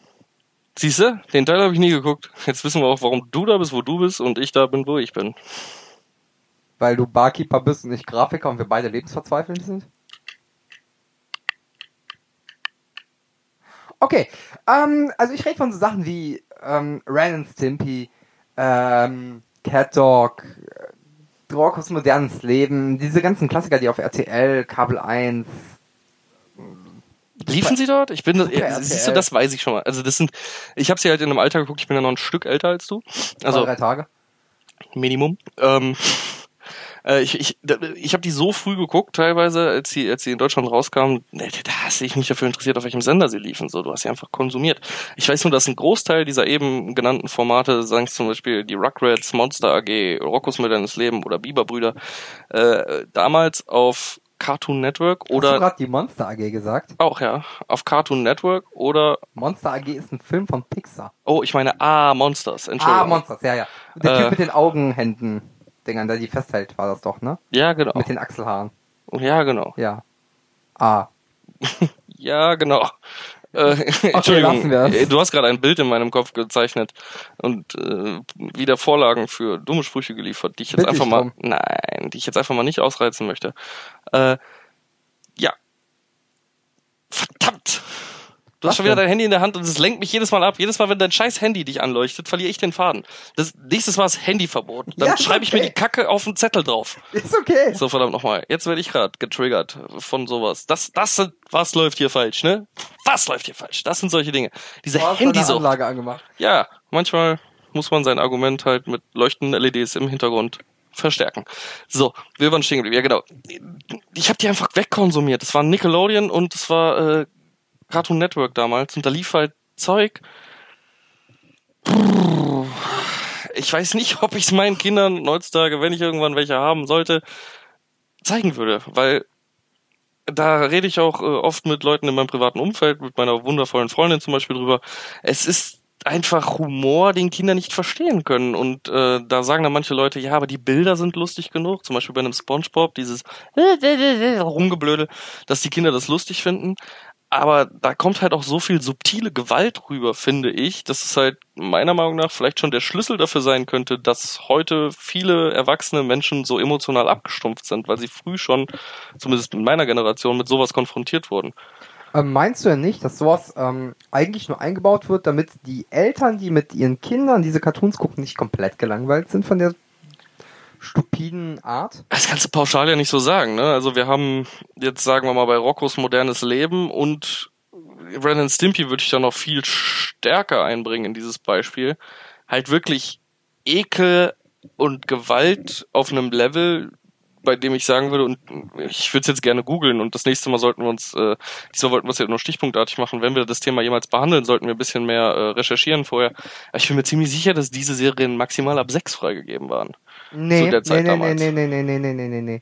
Siehst du, den Teil habe ich nie geguckt. Jetzt wissen wir auch, warum du da bist, wo du bist und ich da bin, wo ich bin. Weil du Barkeeper bist und nicht Grafiker und wir beide lebensverzweifelt sind? Okay, ähm, also ich rede von so Sachen wie ähm, Ren and Stimpy, ähm, Cat Dog, äh, Rockos modernes Leben, diese ganzen Klassiker, die auf RTL, Kabel 1, Liefen sie dort? Ich bin, das, Super siehst du, das weiß ich schon mal. Also das sind, ich habe sie halt in einem Alter geguckt. Ich bin ja noch ein Stück älter als du, also drei Tage. Minimum. Ähm, äh, ich ich, ich habe die so früh geguckt, teilweise, als sie, als sie in Deutschland rauskamen. Nee, Da hast du dich nicht dafür interessiert, auf welchem Sender sie liefen. So, du hast sie einfach konsumiert. Ich weiß nur, dass ein Großteil dieser eben genannten Formate, sagen zum Beispiel die Rugrats, Monster AG, Roccos modernes Leben oder Biberbrüder, äh, damals auf Cartoon Network Hast du oder gerade die Monster AG gesagt? auch ja auf Cartoon Network oder Monster AG ist ein Film von Pixar. oh ich meine Ah Monsters Entschuldigung Ah, Monsters, ja, ja. Der Äh. Typ mit den Augenhänden, Dingern, der die festhält, war das doch, ne? ja genau Mit den Achselhaaren. ja genau Ja. Ah. Ja, genau. Äh, Entschuldigung, wir es. äh, du hast gerade ein Bild in meinem Kopf gezeichnet und äh, wieder Vorlagen für dumme Sprüche geliefert, die ich jetzt Bitte einfach ich mal, drum. nein, die ich jetzt einfach mal nicht ausreizen möchte. Äh, ja. Verdammt! Du hast schon wieder dein Handy in der Hand und es lenkt mich jedes Mal ab. Jedes Mal, wenn dein scheiß Handy dich anleuchtet, verliere ich den Faden. Das nächstes Mal ist Handyverbot. Dann Ja, schreibe ich mir okay. die Kacke auf den Zettel drauf. Ist okay. So, verdammt nochmal. Jetzt werde ich gerade getriggert von sowas. Das, das sind, was läuft hier falsch, ne? Was läuft hier falsch? Das sind solche Dinge. Diese deine Handysucht. Anlage angemacht. Ja, manchmal muss man sein Argument halt mit leuchtenden LEDs im Hintergrund verstärken. So, wir waren stehen geblieben. Ja, genau. Ich habe die einfach wegkonsumiert. Das war Nickelodeon und es war äh, Cartoon Network damals und da lief halt Zeug. Ich weiß nicht, ob ich es meinen Kindern heutzutage, wenn ich irgendwann welche haben sollte, zeigen würde, weil da rede ich auch äh, oft mit Leuten in meinem privaten Umfeld, mit meiner wundervollen Freundin zum Beispiel drüber. Es ist einfach Humor, den Kinder nicht verstehen können. Und äh, da sagen dann manche Leute, ja, aber die Bilder sind lustig genug. Zum Beispiel bei einem Spongebob, dieses Rumgeblödel, dass die Kinder das lustig finden. Aber da kommt halt auch so viel subtile Gewalt rüber, finde ich, dass es halt meiner Meinung nach vielleicht schon der Schlüssel dafür sein könnte, dass heute viele erwachsene Menschen so emotional abgestumpft sind, weil sie früh schon, zumindest in meiner Generation, mit sowas konfrontiert wurden. Ähm, meinst du denn nicht, dass sowas ähm, eigentlich nur eingebaut wird, damit die Eltern, die mit ihren Kindern diese Cartoons gucken, nicht komplett gelangweilt sind von der stupiden Art? Das kannst du pauschal ja nicht so sagen, ne? Also wir haben jetzt, sagen wir mal, bei Roccos modernes Leben und Ren Stimpy würde ich da noch viel stärker einbringen in dieses Beispiel. Halt wirklich Ekel und Gewalt auf einem Level, bei dem ich sagen würde, und ich würde es jetzt gerne googeln und das nächste Mal sollten wir uns, äh, diesmal wollten wir es ja nur stichpunktartig machen, wenn wir das Thema jemals behandeln, sollten wir ein bisschen mehr äh, recherchieren vorher. Ich bin mir ziemlich sicher, dass diese Serien maximal ab sechs freigegeben waren. Nee, Zu der Zeit nee, nee, damals. nee, nee, nee, nee, nee, nee, nee, nee.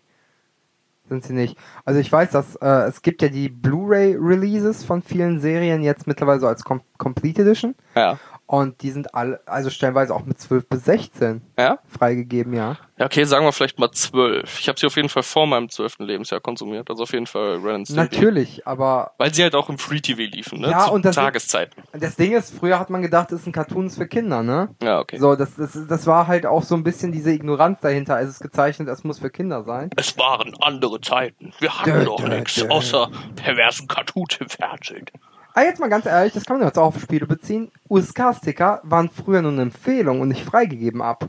Sind sie nicht. Also ich weiß, dass äh, es gibt ja die Blu-ray-Releases von vielen Serien jetzt mittlerweile so als Com Complete Edition. Ja. Und die sind alle, also stellenweise auch mit 12 bis 16 Ja? freigegeben, ja. Ja, okay, sagen wir vielleicht mal zwölf. Ich habe sie auf jeden Fall vor meinem zwölften Lebensjahr konsumiert. Also auf jeden Fall Ren Stimpy. Natürlich, aber Weil sie halt auch im Free TV liefen, ne? Ja, Zu und das- Tageszeiten. das Ding ist, früher hat man gedacht, es sind Cartoons für Kinder, ne? Ja, okay. So, das, das, das war halt auch so ein bisschen diese Ignoranz dahinter. Es ist gezeichnet, es muss für Kinder sein. Es waren andere Zeiten. Wir hatten Dö, doch nichts außer perversen Cartoons im Fernsehen. Ah, jetzt mal ganz ehrlich, das kann man jetzt auch auf Spiele beziehen. USK-Sticker waren früher nur eine Empfehlung und nicht freigegeben ab.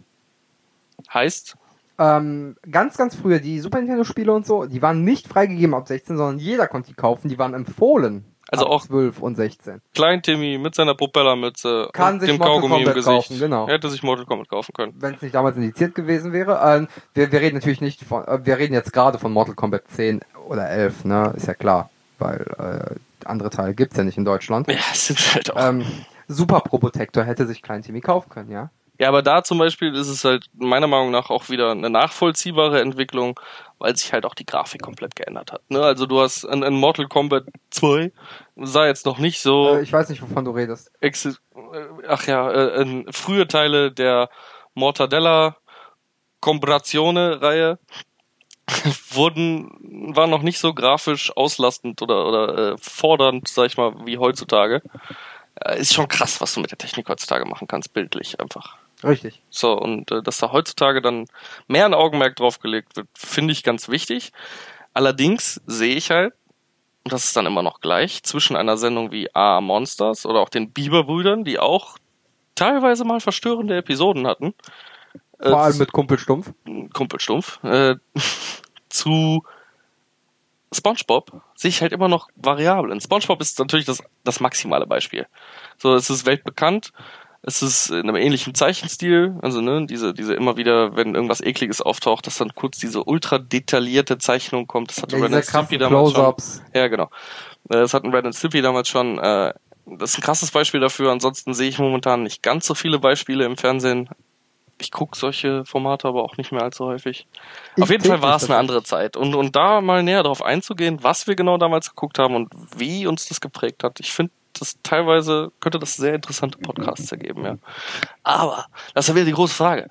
Heißt, Ähm, ganz, ganz früher, die Super Nintendo-Spiele und so, die waren nicht freigegeben ab 16, sondern jeder konnte die kaufen. Die waren empfohlen. Also auch- 12 und 16. Klein Timmy mit seiner Propellermütze Kann und sich dem Mortal Kaugummi im Kombat Gesicht. kaufen, genau. Er hätte sich Mortal Kombat kaufen können. Wenn es nicht damals indiziert gewesen wäre. Ähm, wir, wir reden natürlich nicht von, äh, wir reden jetzt gerade von Mortal Kombat 10 oder 11, ne? Ist ja klar. Weil äh, andere Teile gibt's ja nicht in Deutschland. Ja, es sind halt auch. Ähm, Super Probotector hätte sich Klein Timmy kaufen können, ja? Ja, aber da zum Beispiel ist es halt meiner Meinung nach auch wieder eine nachvollziehbare Entwicklung, weil sich halt auch die Grafik komplett geändert hat. Ne? Also du hast in, in Mortal Kombat 2 sah jetzt noch nicht so Äh, ich weiß nicht, wovon du redest. äh, ach ja, äh, in frühe Teile der Mortadella Combrazione Reihe wurden waren noch nicht so grafisch auslastend oder oder äh, fordernd, sag ich mal, wie heutzutage. Äh, ist schon krass, was du mit der Technik heutzutage machen kannst, bildlich einfach. Richtig. So, und äh, dass da heutzutage dann mehr ein Augenmerk drauf gelegt wird, finde ich ganz wichtig. Allerdings sehe ich halt, und das ist dann immer noch gleich, zwischen einer Sendung wie A Monsters oder auch den Bieberbrüdern, die auch teilweise mal verstörende Episoden hatten. Äh, Vor allem mit Kumpel Stumpf. Kumpelstumpf, äh, zu SpongeBob sehe ich halt immer noch Variablen. SpongeBob ist natürlich das, das maximale Beispiel. So, es ist weltbekannt. Es ist in einem ähnlichen Zeichenstil, also ne, diese, diese immer wieder, wenn irgendwas Ekliges auftaucht, dass dann kurz diese ultra detaillierte Zeichnung kommt. Das hatte Ja, Ren diese and Stimpy damals schon. Ja, genau. Äh, Das hatten Red and Stimpy damals schon. Äh, Das ist ein krasses Beispiel dafür. Ansonsten sehe ich momentan nicht ganz so viele Beispiele im Fernsehen. Ich gucke solche Formate aber auch nicht mehr allzu häufig. Ich Auf jeden Fall war es eine andere Zeit. Und, und da mal näher darauf einzugehen, was wir genau damals geguckt haben und wie uns das geprägt hat. Ich finde, das teilweise könnte das sehr interessante Podcasts ergeben, ja. Aber, das ist ja wieder die große Frage.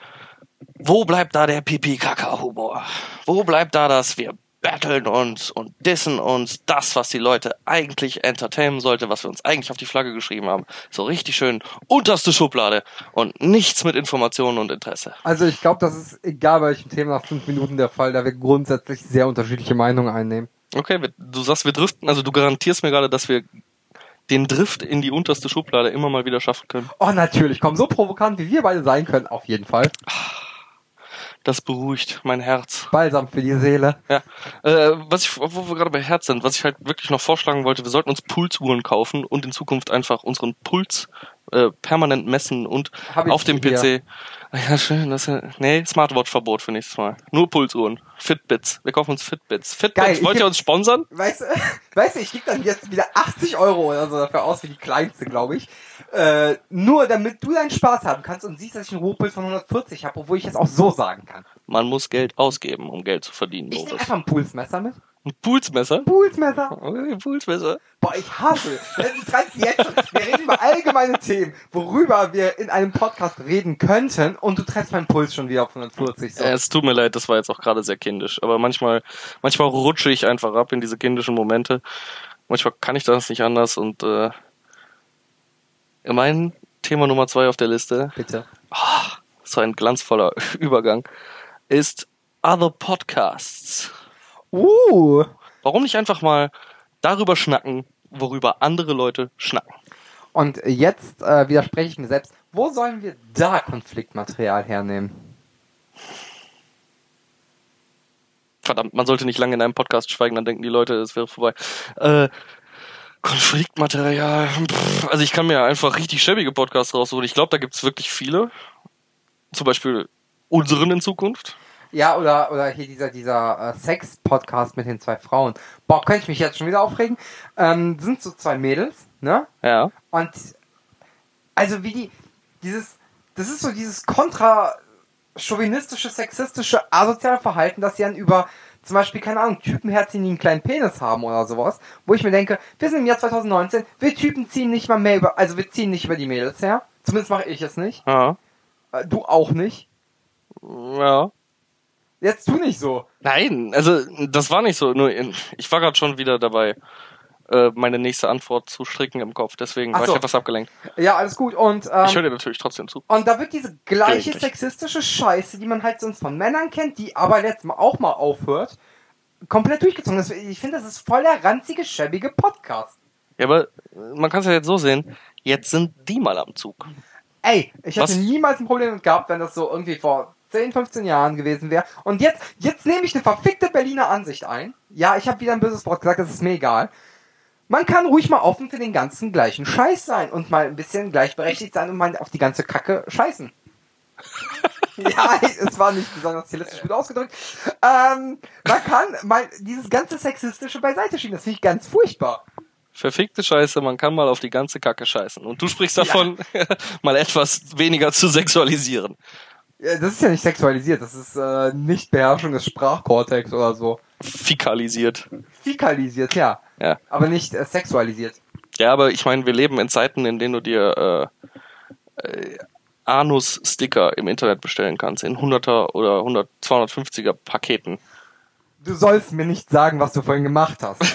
Wo bleibt da der Pipi-Kaka-Humor? Wo bleibt da das? Wir battlen uns und dissen uns das, was die Leute eigentlich entertainen sollte, was wir uns eigentlich auf die Flagge geschrieben haben. So richtig schön unterste Schublade und nichts mit Informationen und Interesse. Also ich glaube, das ist egal bei welchem Thema nach fünf Minuten der Fall, da wir grundsätzlich sehr unterschiedliche Meinungen einnehmen. Okay, du sagst, wir driften, also du garantierst mir gerade, dass wir den Drift in die unterste Schublade immer mal wieder schaffen können. Oh, natürlich, komm, so provokant wie wir beide sein können, auf jeden Fall. Das beruhigt mein Herz. Balsam für die Seele. Ja, äh, was ich, wo wir gerade bei Herz sind, was ich halt wirklich noch vorschlagen wollte, wir sollten uns Pulsuhren kaufen und in Zukunft einfach unseren Puls äh, permanent messen und auf dem hier. PC. Ja, schön, das ist, nee, Smartwatch-Verbot für nächstes Mal. Nur Pulsuhren. Fitbits. Wir kaufen uns Fitbits. Fitbits, Geil, wollt ihr uns sponsern? Weißt du, weißt ich gebe dann jetzt wieder 80 Euro oder so dafür aus, wie die kleinste, glaube ich. Äh, nur damit du deinen Spaß haben kannst und siehst, dass ich einen Ruhepuls von 140 habe, obwohl ich es auch so sagen kann. Man muss Geld ausgeben, um Geld zu verdienen. Ich nehme einfach ein Pulsmesser mit. Ein Pulsmesser? Pulsmesser. Okay, Pulsmesser. Boah, ich hasse. Du treibst jetzt schon. Wir reden über allgemeine Themen, worüber wir in einem Podcast reden könnten und du treibst meinen Puls schon wieder auf 140. So. Es tut mir leid, das war jetzt auch gerade sehr kindisch. Aber manchmal, manchmal rutsche ich einfach ab in diese kindischen Momente. Manchmal kann ich das nicht anders und äh, mein Thema Nummer zwei auf der Liste, Bitte. so ein glanzvoller Übergang, ist Other Podcasts. Uh. Warum nicht einfach mal darüber schnacken, worüber andere Leute schnacken? Und jetzt äh, widerspreche ich mir selbst. Wo sollen wir da Konfliktmaterial hernehmen? Verdammt, man sollte nicht lange in einem Podcast schweigen, dann denken die Leute, es wäre vorbei. Äh, Konfliktmaterial. Pff, also ich kann mir einfach richtig schäbige Podcasts raussuchen. Ich glaube, da gibt's wirklich viele. Zum Beispiel unseren in Zukunft. Ja, oder, oder hier dieser, dieser äh, Sex-Podcast mit den zwei Frauen. Boah, könnte ich mich jetzt schon wieder aufregen. Ähm, sind so zwei Mädels, ne? Ja. Und also wie die, dieses, das ist so dieses kontra chauvinistische, sexistische, asoziale Verhalten, dass sie dann über zum Beispiel, keine Ahnung, Typen herziehen, die einen kleinen Penis haben oder sowas, wo ich mir denke, wir sind im Jahr 2019, wir Typen ziehen nicht mal mehr über, also wir ziehen nicht über die Mädels her. Zumindest mache ich es nicht. Ja. Äh, Du auch nicht. Ja. Jetzt tu nicht so. Nein, also das war nicht so. Nur ich war gerade schon wieder dabei, äh, meine nächste Antwort zu stricken im Kopf. Deswegen Ach war so. ich etwas abgelenkt. Ja, alles gut. Und, ähm, Ich höre dir natürlich trotzdem zu. Und da wird diese gleiche sexistische Scheiße, die man halt sonst von Männern kennt, die aber jetzt mal auch mal aufhört, komplett durchgezogen. Ich finde, das ist voll der ranzige, schäbige Podcast. Ja, aber man kann es ja jetzt so sehen. Jetzt sind die mal am Zug. Ey, ich hätte Was? niemals ein Problem gehabt, wenn das so irgendwie vor 10, 15 Jahren gewesen wäre. Und jetzt, jetzt nehme ich eine verfickte Berliner Ansicht ein. Ja, ich habe wieder ein böses Wort gesagt, das ist mir egal. Man kann ruhig mal offen für den ganzen gleichen Scheiß sein und mal ein bisschen gleichberechtigt sein und mal auf die ganze Kacke scheißen. ja, es war nicht besonders stilistisch gut ausgedrückt. Ähm, man kann mal dieses ganze Sexistische beiseite schieben. Das finde ich ganz furchtbar. Verfickte Scheiße, man kann mal auf die ganze Kacke scheißen. Und du sprichst davon, mal etwas weniger zu sexualisieren. Das ist ja nicht sexualisiert, das ist äh, Nichtbeherrschung des Sprachkortex oder so. Fäkalisiert. Fäkalisiert, ja. Ja. Aber nicht äh, sexualisiert. Ja, aber ich meine, wir leben in Zeiten, in denen du dir äh, äh, Anus-Sticker im Internet bestellen kannst. In 100er oder 100, 250er Paketen. Du sollst mir nicht sagen, was du vorhin gemacht hast.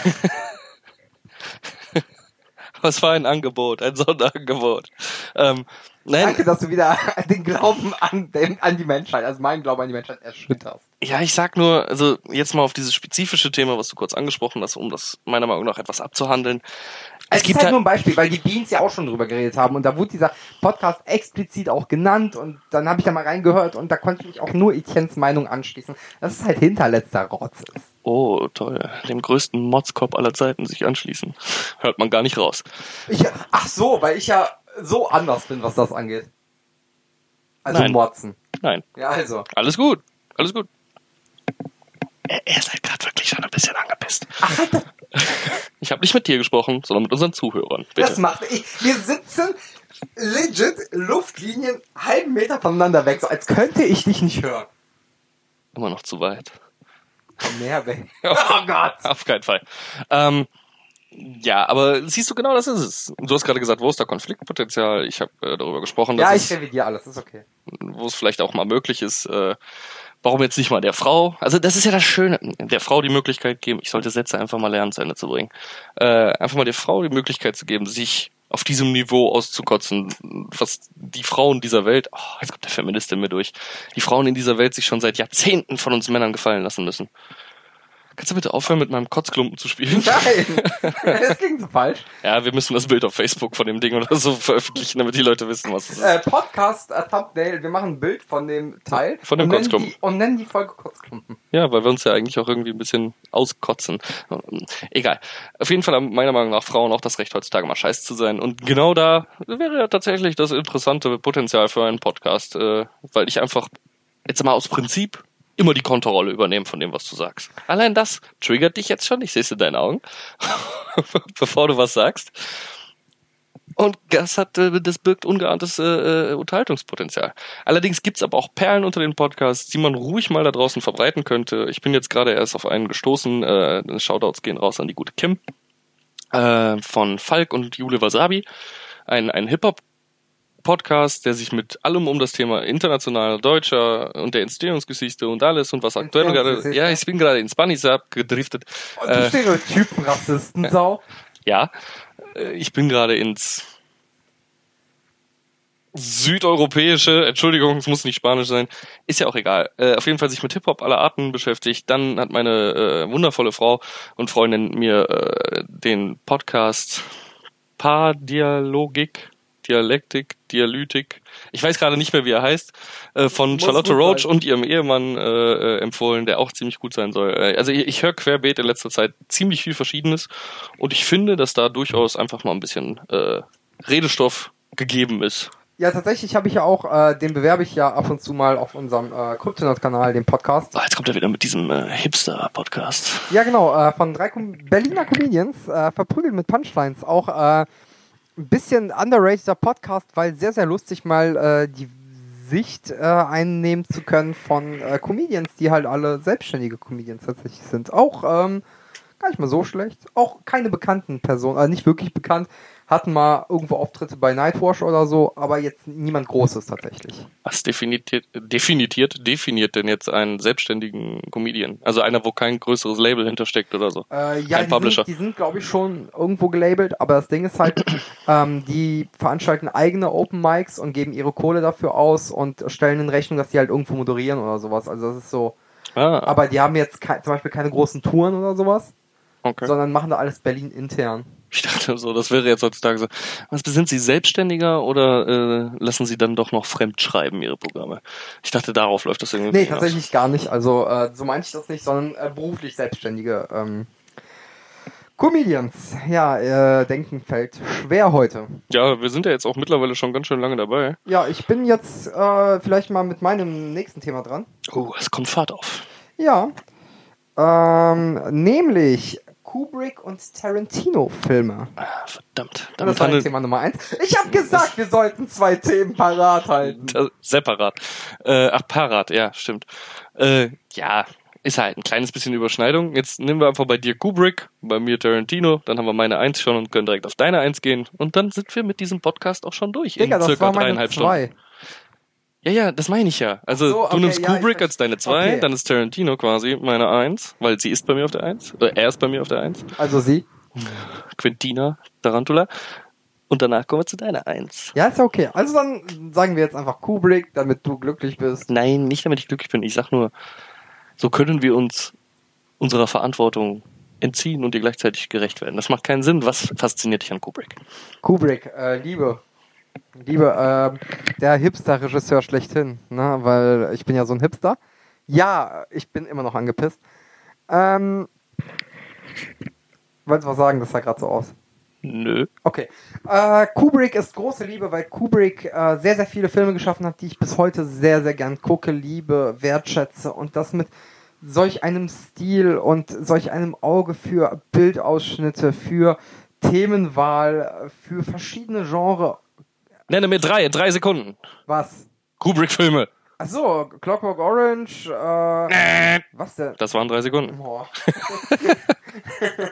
Was war ein Angebot, ein Sonderangebot. Ähm, nein, Danke, dass du wieder den Glauben an, den, an die Menschheit, also meinen Glauben an die Menschheit erschütterst. Ja, ich sag nur, also jetzt mal auf dieses spezifische Thema, was du kurz angesprochen hast, um das meiner Meinung nach etwas abzuhandeln. Es, Es gibt ist halt nur ein Beispiel, weil die Beans ja auch schon drüber geredet haben und da wurde dieser Podcast explizit auch genannt und dann habe ich da mal reingehört und da konnte ich mich auch nur Etiennes Meinung anschließen, dass es halt hinterletzter Rotz ist. Oh toll, dem größten Motzkopf aller Zeiten sich anschließen. Hört man gar nicht raus. Ich, ach so, weil ich ja so anders bin, was das angeht. Also Nein. Motzen. Nein, Ja, also. alles gut, alles gut. Er, er ist halt gerade wirklich schon ein bisschen angepisst. Ach, halt Ich habe nicht mit dir gesprochen, sondern mit unseren Zuhörern. Bitte. das macht ich. Wir sitzen legit Luftlinien halben Meter voneinander weg, so als könnte ich dich nicht hören. Immer noch zu weit. Komm näher weg. Oh Gott. Auf keinen Fall. Ähm, ja, aber siehst du genau, das ist es. Du hast gerade gesagt, wo ist da Konfliktpotenzial? Ich habe äh, darüber gesprochen, dass Ja, ich revidiere alles, ist okay. wo es vielleicht auch mal möglich ist, äh, Warum jetzt nicht mal der Frau? Also das ist ja das Schöne, der Frau die Möglichkeit geben. Ich sollte Sätze einfach mal lernen, zu Ende zu bringen. Äh, einfach mal der Frau die Möglichkeit zu geben, sich auf diesem Niveau auszukotzen, was die Frauen dieser Welt, oh, jetzt kommt der Feminist in mir durch, die Frauen in dieser Welt sich schon seit Jahrzehnten von uns Männern gefallen lassen müssen. Kannst du bitte aufhören, mit meinem Kotzklumpen zu spielen? Nein, das klingt so falsch. Ja, wir müssen das Bild auf Facebook von dem Ding oder so veröffentlichen, damit die Leute wissen, was es ist. Äh, Podcast, äh, Thumbnail, wir machen ein Bild von dem Teil. Von dem und nennen Kotzklumpen. die- Und nennen die Folge Kotzklumpen. Ja, weil wir uns ja eigentlich auch irgendwie ein bisschen auskotzen. Egal. Auf jeden Fall haben meiner Meinung nach Frauen auch das Recht, heutzutage mal scheiß zu sein. Und genau da wäre ja tatsächlich das interessante Potenzial für einen Podcast, äh, weil ich einfach jetzt mal aus Prinzip immer die Konterrolle übernehme von dem, was du sagst. Allein das triggert dich jetzt schon. Ich sehe es in deinen Augen, bevor du was sagst. Und das hat, äh, das birgt ungeahntes äh, äh, Unterhaltungspotenzial. Allerdings gibt's aber auch Perlen unter den Podcasts, die man ruhig mal da draußen verbreiten könnte. Ich bin jetzt gerade erst auf einen gestoßen. Äh, Shoutouts gehen raus an die gute Kim äh, von Falk und Jule Wasabi. Ein, ein Hip-Hop Podcast, der sich mit allem um das Thema internationaler Deutscher und der Entstehungsgeschichte und alles und was aktuell gerade. Ja, ich bin gerade in Spanisch abgedriftet. Du Äh, Stereotypen, Rassisten, Sau. ja, äh, ich bin gerade ins südeuropäische, Entschuldigung, es muss nicht Spanisch sein, ist ja auch egal. Äh, auf jeden Fall sich mit Hip-Hop aller Arten beschäftigt. Dann hat meine äh, wundervolle Frau und Freundin mir äh, den Podcast Paar-Dialogik, Dialektik, Dialytik, ich weiß gerade nicht mehr, wie er heißt, äh, von Muss Charlotte Roach sein. und ihrem Ehemann äh, äh, empfohlen, der auch ziemlich gut sein soll. Äh, also ich, ich höre querbeet in letzter Zeit ziemlich viel Verschiedenes und ich finde, dass da durchaus einfach mal ein bisschen äh, Redestoff gegeben ist. Ja, tatsächlich habe ich ja auch, äh, den bewerbe ich ja ab und zu mal auf unserem äh, Kryptonaut-Kanal, den Podcast. Ah, jetzt kommt er wieder mit diesem äh, Hipster-Podcast. Ja, genau, äh, von drei Com Berliner Comedians, äh, verprügelt mit Punchlines. Auch äh, ein bisschen underrateder Podcast, weil sehr, sehr lustig mal äh, die Sicht äh, einnehmen zu können von äh, Comedians, die halt alle selbstständige Comedians tatsächlich sind. Auch ähm, gar nicht mal so schlecht. Auch keine bekannten Personen, also nicht wirklich bekannt, hatten mal irgendwo Auftritte bei Nightwash oder so, aber jetzt niemand Großes tatsächlich. Was definiert, definiert, definiert denn jetzt einen selbstständigen Comedian? Also einer, wo kein größeres Label hintersteckt oder so. Äh, ja, Kein die Publisher. sind, die sind glaube ich, schon irgendwo gelabelt, aber das Ding ist halt, ähm, die veranstalten eigene Open Mics und geben ihre Kohle dafür aus und stellen in Rechnung, dass die halt irgendwo moderieren oder sowas. Also das ist so. Ah, Aber die haben jetzt zum Beispiel keine großen Touren oder sowas, okay. sondern machen da alles Berlin intern. Ich dachte so, das wäre jetzt heutzutage so. Was sind Sie selbstständiger oder äh, lassen Sie dann doch noch fremd schreiben Ihre Programme? Ich dachte, darauf läuft das irgendwie. Nee, hinaus. tatsächlich gar nicht. Also äh, so meinte ich das nicht, sondern äh, beruflich Selbstständige. Ähm, Comedians, ja, äh, denken fällt schwer heute. Ja, wir sind ja jetzt auch mittlerweile schon ganz schön lange dabei. Ja, ich bin jetzt äh, vielleicht mal mit meinem nächsten Thema dran. Oh, es kommt Fahrt auf. Ja. Ähm, nämlich Kubrick und Tarantino-Filme. Ah, verdammt. Das Damit war handelt, Thema Nummer eins. Ich habe gesagt, wir sollten zwei Themen parat halten. Das- separat. Äh, ach, parat, ja, stimmt. Äh, ja, ist halt ein kleines bisschen Überschneidung. Jetzt nehmen wir einfach bei dir Kubrick, bei mir Tarantino, dann haben wir meine Eins schon und können direkt auf deine Eins gehen. Und dann sind wir mit diesem Podcast auch schon durch. Digga, in das circa war meine dreieinhalb zwei. Stunden. Ja, ja, das meine ich ja. Also so, du okay, nimmst ja, ich Kubrick als deine Zwei, okay. dann ist Tarantino quasi meine Eins, weil sie ist bei mir auf der Eins. Oder er ist bei mir auf der Eins. Also sie. Quintina Tarantula. Und danach kommen wir zu deiner Eins. Ja, ist ja okay. Also dann sagen wir jetzt einfach Kubrick, damit du glücklich bist. Nein, nicht damit ich glücklich bin. Ich sag nur, so können wir uns unserer Verantwortung entziehen und ihr gleichzeitig gerecht werden. Das macht keinen Sinn. Was fasziniert dich an Kubrick? Kubrick, äh, Liebe. Liebe, ähm, der Hipster-Regisseur schlechthin, ne? Weil ich bin ja so ein Hipster. Ja, ich bin immer noch angepisst. Ähm, wolltest du was sagen? Das sah gerade so aus. Nö. Okay. Äh, Kubrick ist große Liebe, weil Kubrick äh, sehr, sehr viele Filme geschaffen hat, die ich bis heute sehr, sehr gern gucke, liebe, wertschätze und das mit solch einem Stil und solch einem Auge für Bildausschnitte, für Themenwahl, für verschiedene Genre. Nenne mir drei, drei Sekunden. Was? Kubrick-Filme. Achso, Clockwork Orange, äh, was denn? Das waren drei Sekunden. Boah. äh,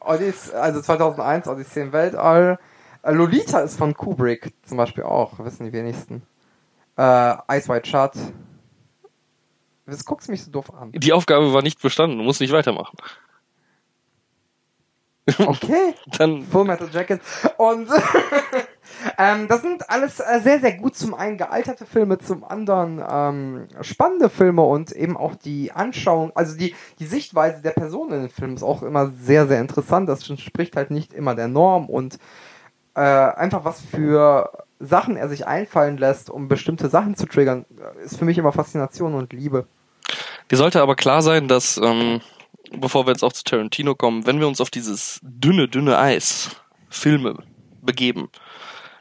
Odyss also 2001, Odyssee im Weltall. Äh, Lolita ist von Kubrick zum Beispiel auch, wissen die wenigsten. Äh, Ice White Shut. Das guckst du mich so doof an. Die Aufgabe war nicht bestanden, du musst nicht weitermachen. Okay. Dann, Full Metal Jacket. Und ähm, das sind alles äh, sehr, sehr gut zum einen gealterte Filme, zum anderen ähm, spannende Filme und eben auch die Anschauung, also die, die Sichtweise der Person in den Filmen ist auch immer sehr, sehr interessant. Das entspricht halt nicht immer der Norm und äh, einfach was für Sachen er sich einfallen lässt, um bestimmte Sachen zu triggern, äh, ist für mich immer Faszination und Liebe. dir sollte aber klar sein, dass, ähm, bevor wir jetzt auch zu Tarantino kommen, wenn wir uns auf dieses dünne, dünne Eis Filme begeben,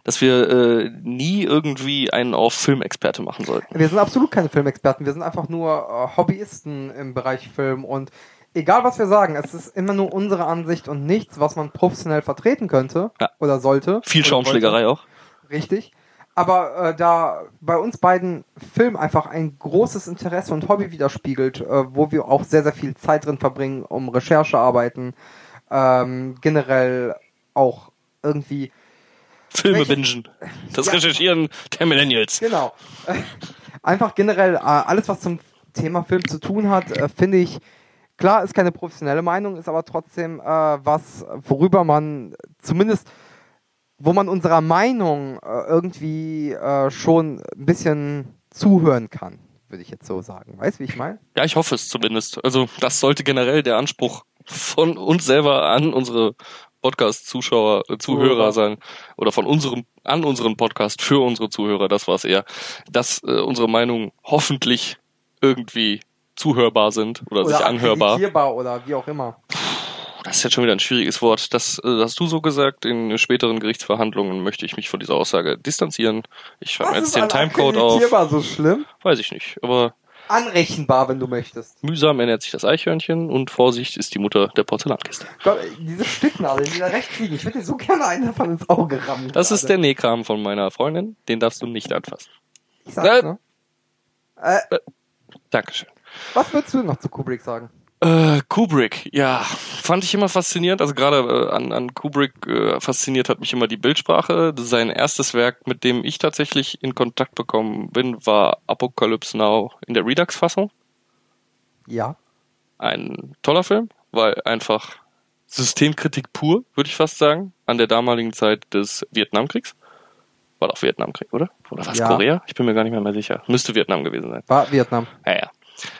dass wir äh, nie irgendwie einen auf Filmexperte machen sollten. Wir sind absolut keine Filmexperten, wir sind einfach nur äh, Hobbyisten im Bereich Film und egal was wir sagen, es ist immer nur unsere Ansicht und nichts, was man professionell vertreten könnte Ja. oder sollte. Viel Schaumschlägerei auch. Richtig. Aber äh, da bei uns beiden Film einfach ein großes Interesse und Hobby widerspiegelt, äh, wo wir auch sehr, sehr viel Zeit drin verbringen, um Recherchearbeiten, ähm, generell auch irgendwie Filme Welche- bingen. Das Ja. Recherchieren der Millennials. Genau. Einfach generell äh, alles, was zum Thema Film zu tun hat, äh, finde ich, klar, ist keine professionelle Meinung, ist aber trotzdem äh, was, worüber man zumindest, wo man unserer Meinung äh, irgendwie äh, schon ein bisschen zuhören kann, würde ich jetzt so sagen. Weißt du, wie ich meine? Ja, ich hoffe es zumindest. Also das sollte generell der Anspruch von uns selber an unsere Podcast-Zuschauer, äh, Zuhörer sein oder von unserem an unseren Podcast für unsere Zuhörer. Das war es eher, dass äh, unsere Meinungen hoffentlich irgendwie zuhörbar sind oder, sich anhörbar. oder wie auch immer. Das ist jetzt schon wieder ein schwieriges Wort. Das äh, hast du so gesagt. In späteren Gerichtsverhandlungen möchte ich mich von dieser Aussage distanzieren. Ich schreibe jetzt den Timecode auf. so schlimm? Weiß ich nicht. Aber Anrechenbar, wenn du möchtest. mühsam ernährt sich das Eichhörnchen und Vorsicht ist die Mutter der Porzellankiste. Gott, diese Stücknadeln, die da rechts liegen. Ich würde dir so gerne einen davon ins Auge rammen. Das ist der gerade. Nähkram von meiner Freundin. Den darfst du nicht anfassen. Ich sag's, ne? Äh, Dankeschön. was würdest du noch zu Kubrick sagen? Äh, Kubrick, ja, fand ich immer faszinierend. Also gerade äh, an, an Kubrick äh, fasziniert hat mich immer die Bildsprache. Sein erstes Werk, mit dem ich tatsächlich in Kontakt bekommen bin, war Apocalypse Now in der Redux-Fassung. Ja. Ein toller Film, weil einfach Systemkritik pur, würde ich fast sagen, an der damaligen Zeit des Vietnamkriegs. War doch Vietnamkrieg, oder? Oder was Ja. Korea? Ich bin mir gar nicht mehr, mehr sicher. Müsste Vietnam gewesen sein. War Vietnam. Ja, ja.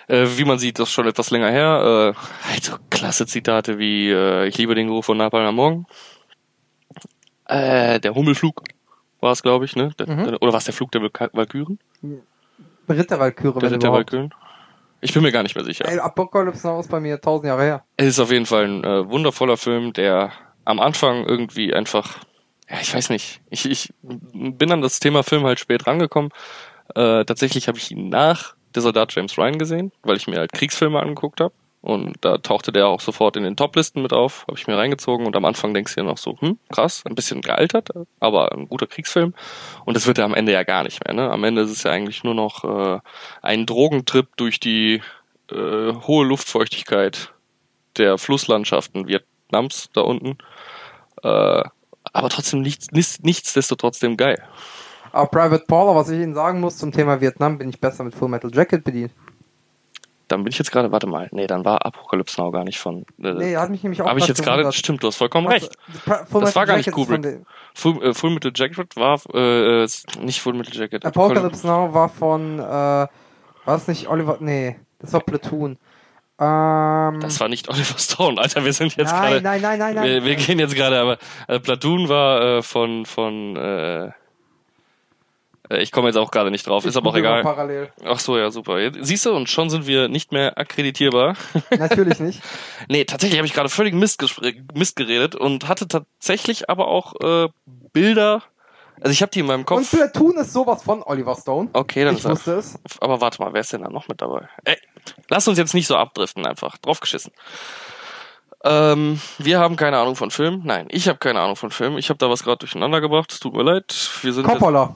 Äh, wie man sieht, das ist schon etwas länger her. Äh, halt so klasse Zitate wie äh, Ich liebe den Geruch von Napalm am Morgen. Äh, der Hummelflug war es, glaube ich, ne? Der, Mhm. der, oder war es der Flug der Walk- Walküren? Ritterwalküre, Der wenn Ritt der überhaupt. Walküren? Ich bin mir gar nicht mehr sicher. Ey, Apocalypse Now ist bei mir tausend Jahre her. Es ist auf jeden Fall ein äh, wundervoller Film, der am Anfang irgendwie einfach, ja, ich weiß nicht, ich, ich bin an das Thema Film halt spät rangekommen. Äh, tatsächlich habe ich ihn nach Der James Ryan gesehen, weil ich mir halt Kriegsfilme angeguckt habe. Und da tauchte der auch sofort in den Toplisten mit auf, habe ich mir reingezogen und am Anfang denkst du dir noch so, hm, krass, ein bisschen gealtert, aber ein guter Kriegsfilm. Und das wird er am Ende ja gar nicht mehr. Ne? Am Ende ist es ja eigentlich nur noch äh, ein Drogentrip durch die äh, hohe Luftfeuchtigkeit der Flusslandschaften Vietnams da unten. Äh, aber trotzdem nichts, nichts, nichtsdestotrotz trotzdem geil. Aber Private Paula, was ich Ihnen sagen muss zum Thema Vietnam, bin ich besser mit Full Metal Jacket bedient. Dann bin ich jetzt gerade, warte mal, nee, dann war Apocalypse Now gar nicht von. Äh, Nee, hat mich nämlich auch Habe ich jetzt gerade, stimmt, du hast vollkommen Was- recht. Full Das Metal war gar nicht Jacket von Kubrick. Full, äh, Full Metal Jacket war äh, nicht Full Metal Jacket. Apocalypse Now war von, äh, war es nicht Oliver, nee, das war Platoon. Ähm, Das war nicht Oliver Stone, Alter, wir sind jetzt nein, gerade. nein, nein, nein, nein. Wir, wir gehen jetzt gerade, aber äh, Platoon war äh, von von äh, ich komme jetzt auch gerade nicht drauf, ist Ich aber auch egal. Parallel. Ach so, ja, super. Siehst du, und schon sind wir nicht mehr akkreditierbar. Natürlich nicht. nee, tatsächlich habe ich gerade völlig Mist, Mist geredet und hatte tatsächlich aber auch äh, Bilder. Also ich habe die in meinem Und Kopf. Platoon ist sowas von Oliver Stone. Okay, dann ich ist wusste es. Aber warte mal, wer ist denn da noch mit dabei? Ey, lass uns jetzt nicht so abdriften, einfach. Draufgeschissen. Ähm, wir haben keine Ahnung von Film. Nein, ich habe keine Ahnung von Film. Ich habe da was gerade durcheinander gebracht. Es tut mir leid. Wir sind Coppola.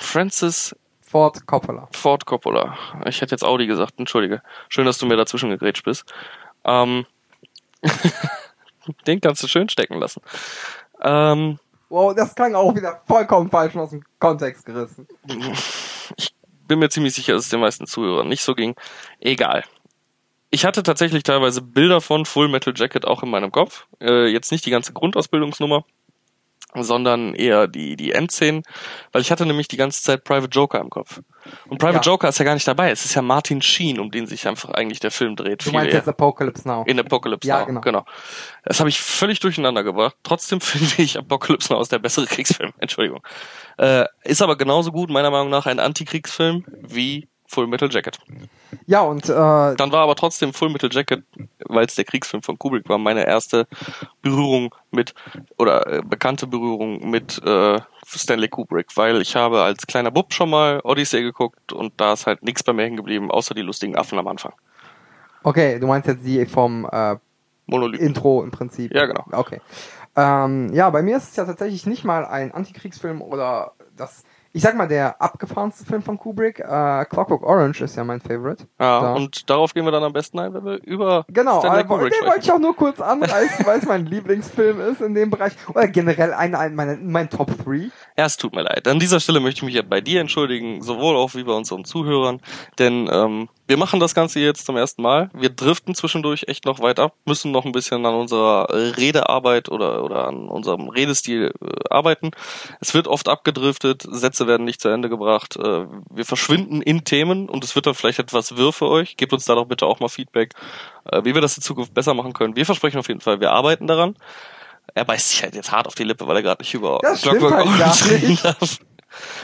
Francis Ford Coppola. Ford Coppola. Ich hätte jetzt Audi gesagt, entschuldige. Schön, dass du mir dazwischen gegrätscht bist. Ähm, den kannst du schön stecken lassen. Ähm, Wow, das klang auch wieder vollkommen falsch aus dem Kontext gerissen. bin bin mir ziemlich sicher, dass es den meisten Zuhörern nicht so ging. Egal. Ich hatte tatsächlich teilweise Bilder von Full Metal Jacket auch in meinem Kopf. Äh, jetzt nicht die ganze Grundausbildungsnummer, sondern eher die, die Endszenen, weil ich hatte nämlich die ganze Zeit Private Joker im Kopf. Und Private Ja. Joker ist ja gar nicht dabei. Es ist ja Martin Sheen, um den sich einfach eigentlich der Film dreht. Du meinst jetzt Apocalypse Now. In Apocalypse Ja, Now, genau. genau. Das habe ich völlig durcheinander gebracht. Trotzdem finde ich Apocalypse Now ist der bessere Kriegsfilm. Entschuldigung. Äh, ist aber genauso gut, meiner Meinung nach, ein Antikriegsfilm wie Full Metal Jacket. Ja, und äh, Dann war aber trotzdem Full Metal Jacket, weil es der Kriegsfilm von Kubrick war, meine erste Berührung mit oder äh, bekannte Berührung mit äh, Stanley Kubrick, weil ich habe als kleiner Bub schon mal Odyssey geguckt und da ist halt nichts bei mir hängen geblieben, außer die lustigen Affen am Anfang. okay, du meinst jetzt die vom äh, Monolith. Intro im Prinzip. Ja, genau. Okay. Ähm, ja, bei mir ist es ja tatsächlich nicht mal ein Antikriegsfilm oder das, ich sag mal, der abgefahrenste Film von Kubrick. Äh, Clockwork Orange ist ja mein Favorite. Ja, Da. und darauf gehen wir dann am besten ein, wenn wir über Genau, Stanley aber Kubrick den sprechen. wollte ich auch nur kurz anreißen, weil es mein Lieblingsfilm ist in dem Bereich. Oder generell ein, ein, meine, mein Top 3. Ja, es tut mir leid. An dieser Stelle möchte ich mich ja bei dir entschuldigen, sowohl auch wie bei unseren Zuhörern, denn ähm, wir machen das Ganze jetzt zum ersten Mal. Wir driften zwischendurch echt noch weit ab, müssen noch ein bisschen an unserer Redearbeit oder, oder an unserem Redestil äh, arbeiten. Es wird oft abgedriftet, Sätze werden nicht zu Ende gebracht, äh, wir verschwinden in Themen und es wird dann vielleicht etwas wirr für euch. Gebt uns da doch bitte auch mal Feedback, äh, wie wir das in Zukunft besser machen können. Wir versprechen auf jeden Fall, wir arbeiten daran. Er beißt sich halt jetzt hart auf die Lippe, weil er gerade nicht über Das Clockwork halt darf.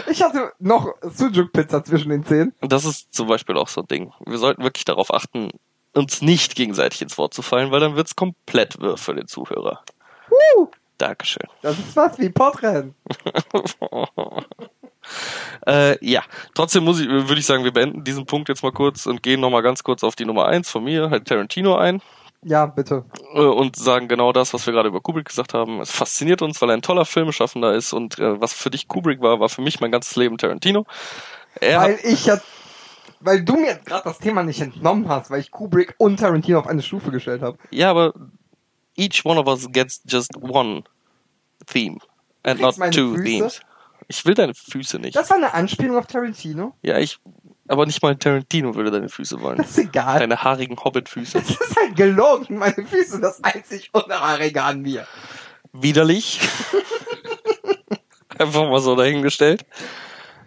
Ich hatte noch Sujuk-Pizza zwischen den Zähnen. Und das ist zum Beispiel auch so ein Ding. Wir sollten wirklich darauf achten, uns nicht gegenseitig ins Wort zu fallen, weil dann wird's komplett wirr für den Zuhörer. Uh, Dankeschön. das ist was wie Podrennen. Äh, ja, trotzdem muss ich, würde ich sagen, wir beenden diesen Punkt jetzt mal kurz und gehen nochmal ganz kurz auf die Nummer eins von mir, halt Tarantino ein Ja, bitte. äh, und sagen genau das, was wir gerade über Kubrick gesagt haben. Es fasziniert uns, weil er ein toller Filmschaffender ist und äh, was für dich Kubrick war, war für mich mein ganzes Leben Tarantino. Er Weil ich ja, weil du mir gerade das Thema nicht entnommen hast, weil ich Kubrick und Tarantino auf eine Stufe gestellt habe. ja, aber each one of us gets just one theme and not two Füße? themes. Ich will deine Füße nicht. Das war eine Anspielung auf Tarantino. ja, ich, aber nicht mal Tarantino würde deine Füße wollen. Das ist egal. Deine haarigen Hobbit-Füße. Das ist halt gelogen. Meine Füße sind das einzig Unhaarige an mir. widerlich. Einfach mal so dahingestellt.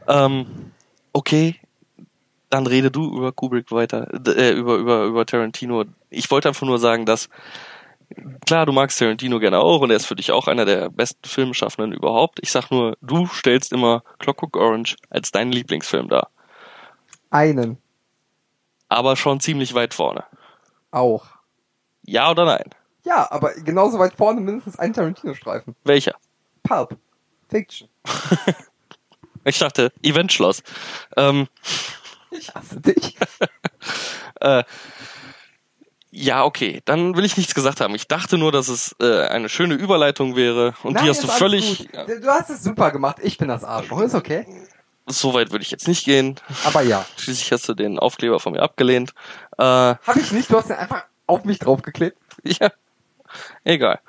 Ähm, okay, dann rede du über Kubrick weiter, äh, über, über, über Tarantino. Ich wollte einfach nur sagen, dass, klar, du magst Tarantino gerne auch und er ist für dich auch einer der besten Filmschaffenden überhaupt. Ich sag nur, du stellst immer Clockwork Orange als deinen Lieblingsfilm dar. Einen. Aber schon ziemlich weit vorne. Auch. Ja oder nein? Ja, aber genauso weit vorne mindestens ein Tarantino-Streifen. Welcher? Pulp. Fiction. Ich dachte, Eventschloss. Ähm, Ich hasse dich. Äh, ja, okay, dann will ich nichts gesagt haben. Ich dachte nur, dass es äh, eine schöne Überleitung wäre und Nein, die hast du völlig. gut. Du hast es super gemacht. Ich bin das Arschloch. Ist okay. So weit würde ich jetzt nicht gehen. Aber ja. Schließlich hast du den Aufkleber von mir abgelehnt. Äh, Habe ich nicht. Du hast den einfach auf mich draufgeklebt. ja, egal.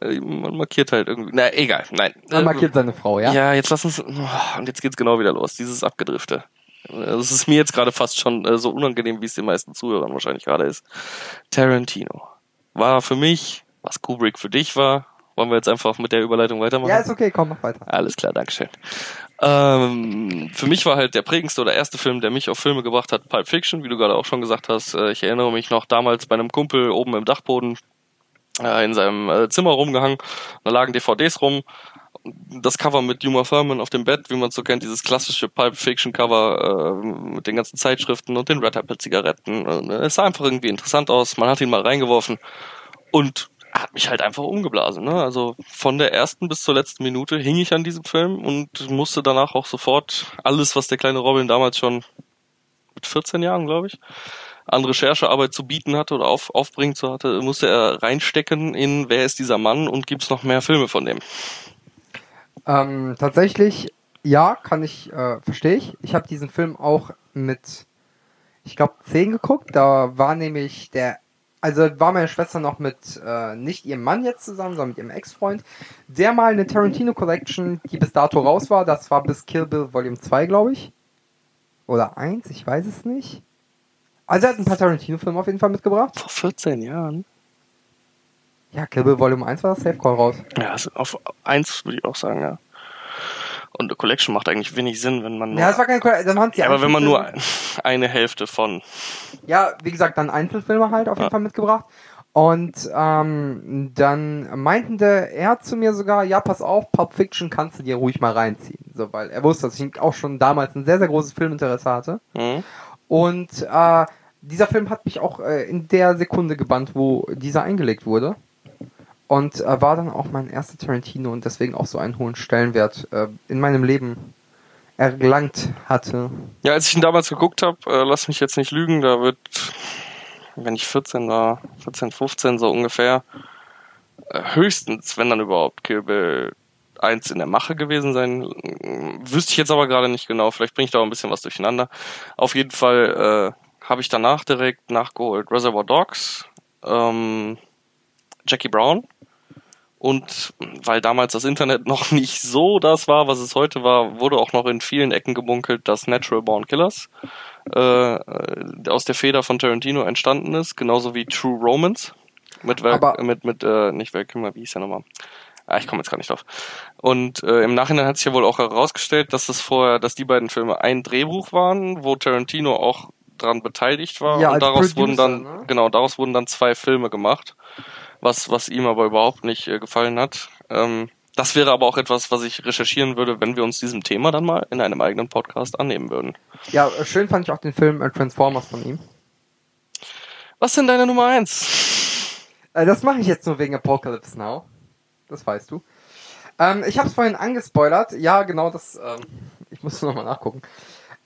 Äh, man markiert halt irgendwie. Na, egal, nein. Man markiert seine Frau, ja? Ja, jetzt lass uns. oh, Und jetzt geht's genau wieder los, dieses Abgedrifte. Es ist mir jetzt gerade fast schon äh, so unangenehm, wie es den meisten Zuhörern wahrscheinlich gerade ist. Tarantino war für mich, was Kubrick für dich war. Wollen wir jetzt einfach mit der Überleitung weitermachen? Ja, ist okay. Komm, mach weiter. Alles klar, Dankeschön. Ähm, für mich war halt der prägendste oder erste Film, der mich auf Filme gebracht hat, Pulp Fiction, wie du gerade auch schon gesagt hast. Äh, ich erinnere mich noch damals bei einem Kumpel oben im Dachboden äh, in seinem äh, Zimmer rumgehangen. Da lagen DVDs rum. Das Cover mit Uma Thurman auf dem Bett, wie man so kennt, dieses klassische Pulp Fiction Cover äh, mit den ganzen Zeitschriften und den Red Apple Zigaretten. Es sah einfach irgendwie interessant aus. Man hat ihn mal reingeworfen und hat mich halt einfach umgeblasen. Ne? Also von der ersten bis zur letzten Minute hing ich an diesem Film und musste danach auch sofort alles, was der kleine Robin damals schon mit 14 Jahren, glaube ich, an Recherchearbeit zu bieten hatte oder auf, aufbringen zu hatte, musste er reinstecken in wer ist dieser Mann und gibt's noch mehr Filme von dem. Ähm, tatsächlich, ja, kann ich, äh, verstehe ich. Ich habe diesen Film auch mit, ich glaube, 10 geguckt. Da war nämlich der, also war meine Schwester noch mit äh, nicht ihrem Mann jetzt zusammen, sondern mit ihrem Ex-Freund, der mal eine Tarantino Collection, die bis dato raus war, das war bis Kill Bill Volume 2, glaube ich. oder eins, ich weiß es nicht. Also er hat ein paar Tarantino-Filme auf jeden Fall mitgebracht. Vor 14 Jahren. Ja, Kill Bill Volume 1 war das Safe Call raus. Ja, also auf eins würde ich auch sagen, ja. Und eine Collection macht eigentlich wenig Sinn, wenn man nur. Ja, das war kein Call, dann waren es ja, aber wenn man nur eine Hälfte von. Ja, wie gesagt, dann Einzelfilme halt auf jeden Ja. Fall mitgebracht. Und ähm, dann meinten der, er zu mir sogar, ja, pass auf, Pulp Fiction kannst du dir ruhig mal reinziehen. So, weil er wusste, dass ich auch schon damals ein sehr, sehr großes Filminteresse hatte. Hm? Und äh, dieser Film hat mich auch äh, in der Sekunde gebannt, wo dieser eingelegt wurde. Und äh, war dann auch mein erster Tarantino und deswegen auch so einen hohen Stellenwert äh, in meinem Leben erlangt hatte. Ja, als ich ihn damals geguckt habe, äh, lass mich jetzt nicht lügen, da wird, wenn ich 14 war, 14, 15 so ungefähr, äh, höchstens, wenn dann überhaupt, Kill Bill 1 in der Mache gewesen sein. Ähm, Wüsste ich jetzt aber gerade nicht genau, vielleicht bringe ich da auch ein bisschen was durcheinander. Auf jeden Fall äh, habe ich danach direkt nachgeholt Reservoir Dogs, ähm, Jackie Brown. Und weil damals das Internet noch nicht so das war, was es heute war, wurde auch noch in vielen Ecken gebunkelt, dass Natural Born Killers äh, äh, aus der Feder von Tarantino entstanden ist, genauso wie True Romance mit Val, Aber- mit mit äh, nicht Val Kilmer, wie hieß der nochmal? Ah, ich komme jetzt gar nicht drauf. Und äh, im Nachhinein hat sich ja wohl auch herausgestellt, dass das vorher, dass die beiden Filme ein Drehbuch waren, wo Tarantino auch dran beteiligt war Ja, und daraus wurden Producer, dann ne? genau daraus wurden dann zwei Filme gemacht, was was ihm aber überhaupt nicht äh, gefallen hat. Ähm, das wäre aber auch etwas, was ich recherchieren würde, wenn wir uns diesem Thema dann mal in einem eigenen Podcast annehmen würden. Ja, schön fand ich auch den Film Transformers von ihm. Was denn deine Nummer eins? Äh, das mache ich jetzt nur wegen Apocalypse Now. Das weißt du. Ähm, ich habe es vorhin angespoilert. Ja, genau das. Ähm, ich muss nochmal nachgucken.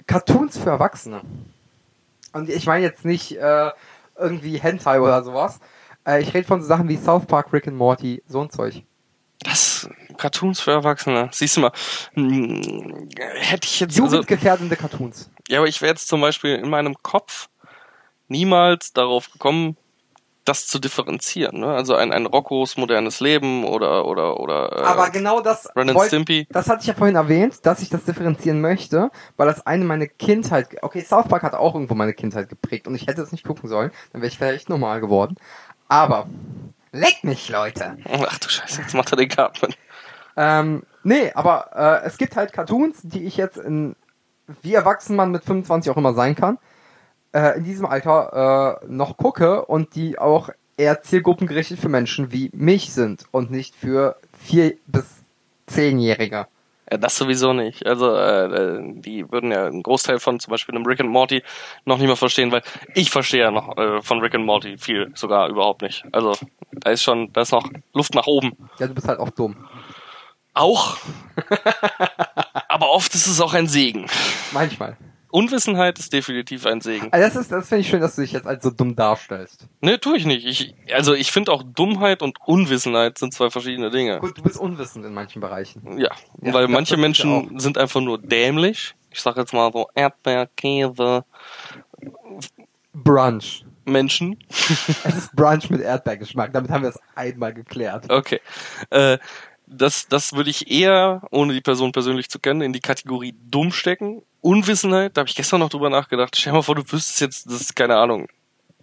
Cartoons für Erwachsene. Und ich meine jetzt nicht äh, irgendwie Hentai oder sowas. Äh, ich rede von so Sachen wie South Park, Rick and Morty, so ein Zeug. Das Cartoons für Erwachsene. Siehst du mal, hm, hätte ich jetzt also, Jugendgefährdende Cartoons. ja, aber ich wäre jetzt zum Beispiel in meinem Kopf niemals darauf gekommen, das zu differenzieren. Ne? Also ein, ein Roccos modernes Leben oder oder oder äh, Aber genau das Ren wollt- Stimpy. Das hatte ich ja vorhin erwähnt, dass ich das differenzieren möchte, weil das eine meine Kindheit, okay, South Park hat auch irgendwo meine Kindheit geprägt und ich hätte es nicht gucken sollen, dann wäre ich vielleicht normal geworden. Aber, leck mich, Leute. Ach du Scheiße, jetzt macht er den Cartman. Ähm, nee, aber äh, es gibt halt Cartoons, die ich jetzt in, wie erwachsen man mit 25 auch immer sein kann, äh, in diesem Alter äh, noch gucke und die auch eher zielgruppengerichtet für Menschen wie mich sind und nicht für vier bis zehnjährige. Ja, das sowieso nicht. Also äh, äh, die würden ja einen Großteil von zum Beispiel einem Rick and Morty noch nicht mal verstehen, weil ich verstehe ja noch äh, von Rick and Morty viel sogar überhaupt nicht. Also da ist schon, da ist noch Luft nach oben. Ja, du bist halt auch dumm. Auch. Aber oft ist es auch ein Segen. Manchmal. Unwissenheit ist definitiv ein Segen. Also das ist, das finde ich schön, dass du dich jetzt als so dumm darstellst. Ne, tue ich nicht. Ich, also ich finde auch Dummheit und Unwissenheit sind zwei verschiedene Dinge. Gut, du bist unwissend in manchen Bereichen. Ja, Ja, weil manche Menschen sind einfach nur dämlich. Ich sag jetzt mal so Erdbeer, Käse, Brunch. Menschen. Es ist Brunch mit Erdbeergeschmack. Damit haben wir es einmal geklärt. Okay. Äh, das, das würde ich eher, ohne die Person persönlich zu kennen, in die Kategorie dumm stecken. Unwissenheit, da habe ich gestern noch drüber nachgedacht. Stell dir mal vor, du wüsstest jetzt, das ist keine Ahnung.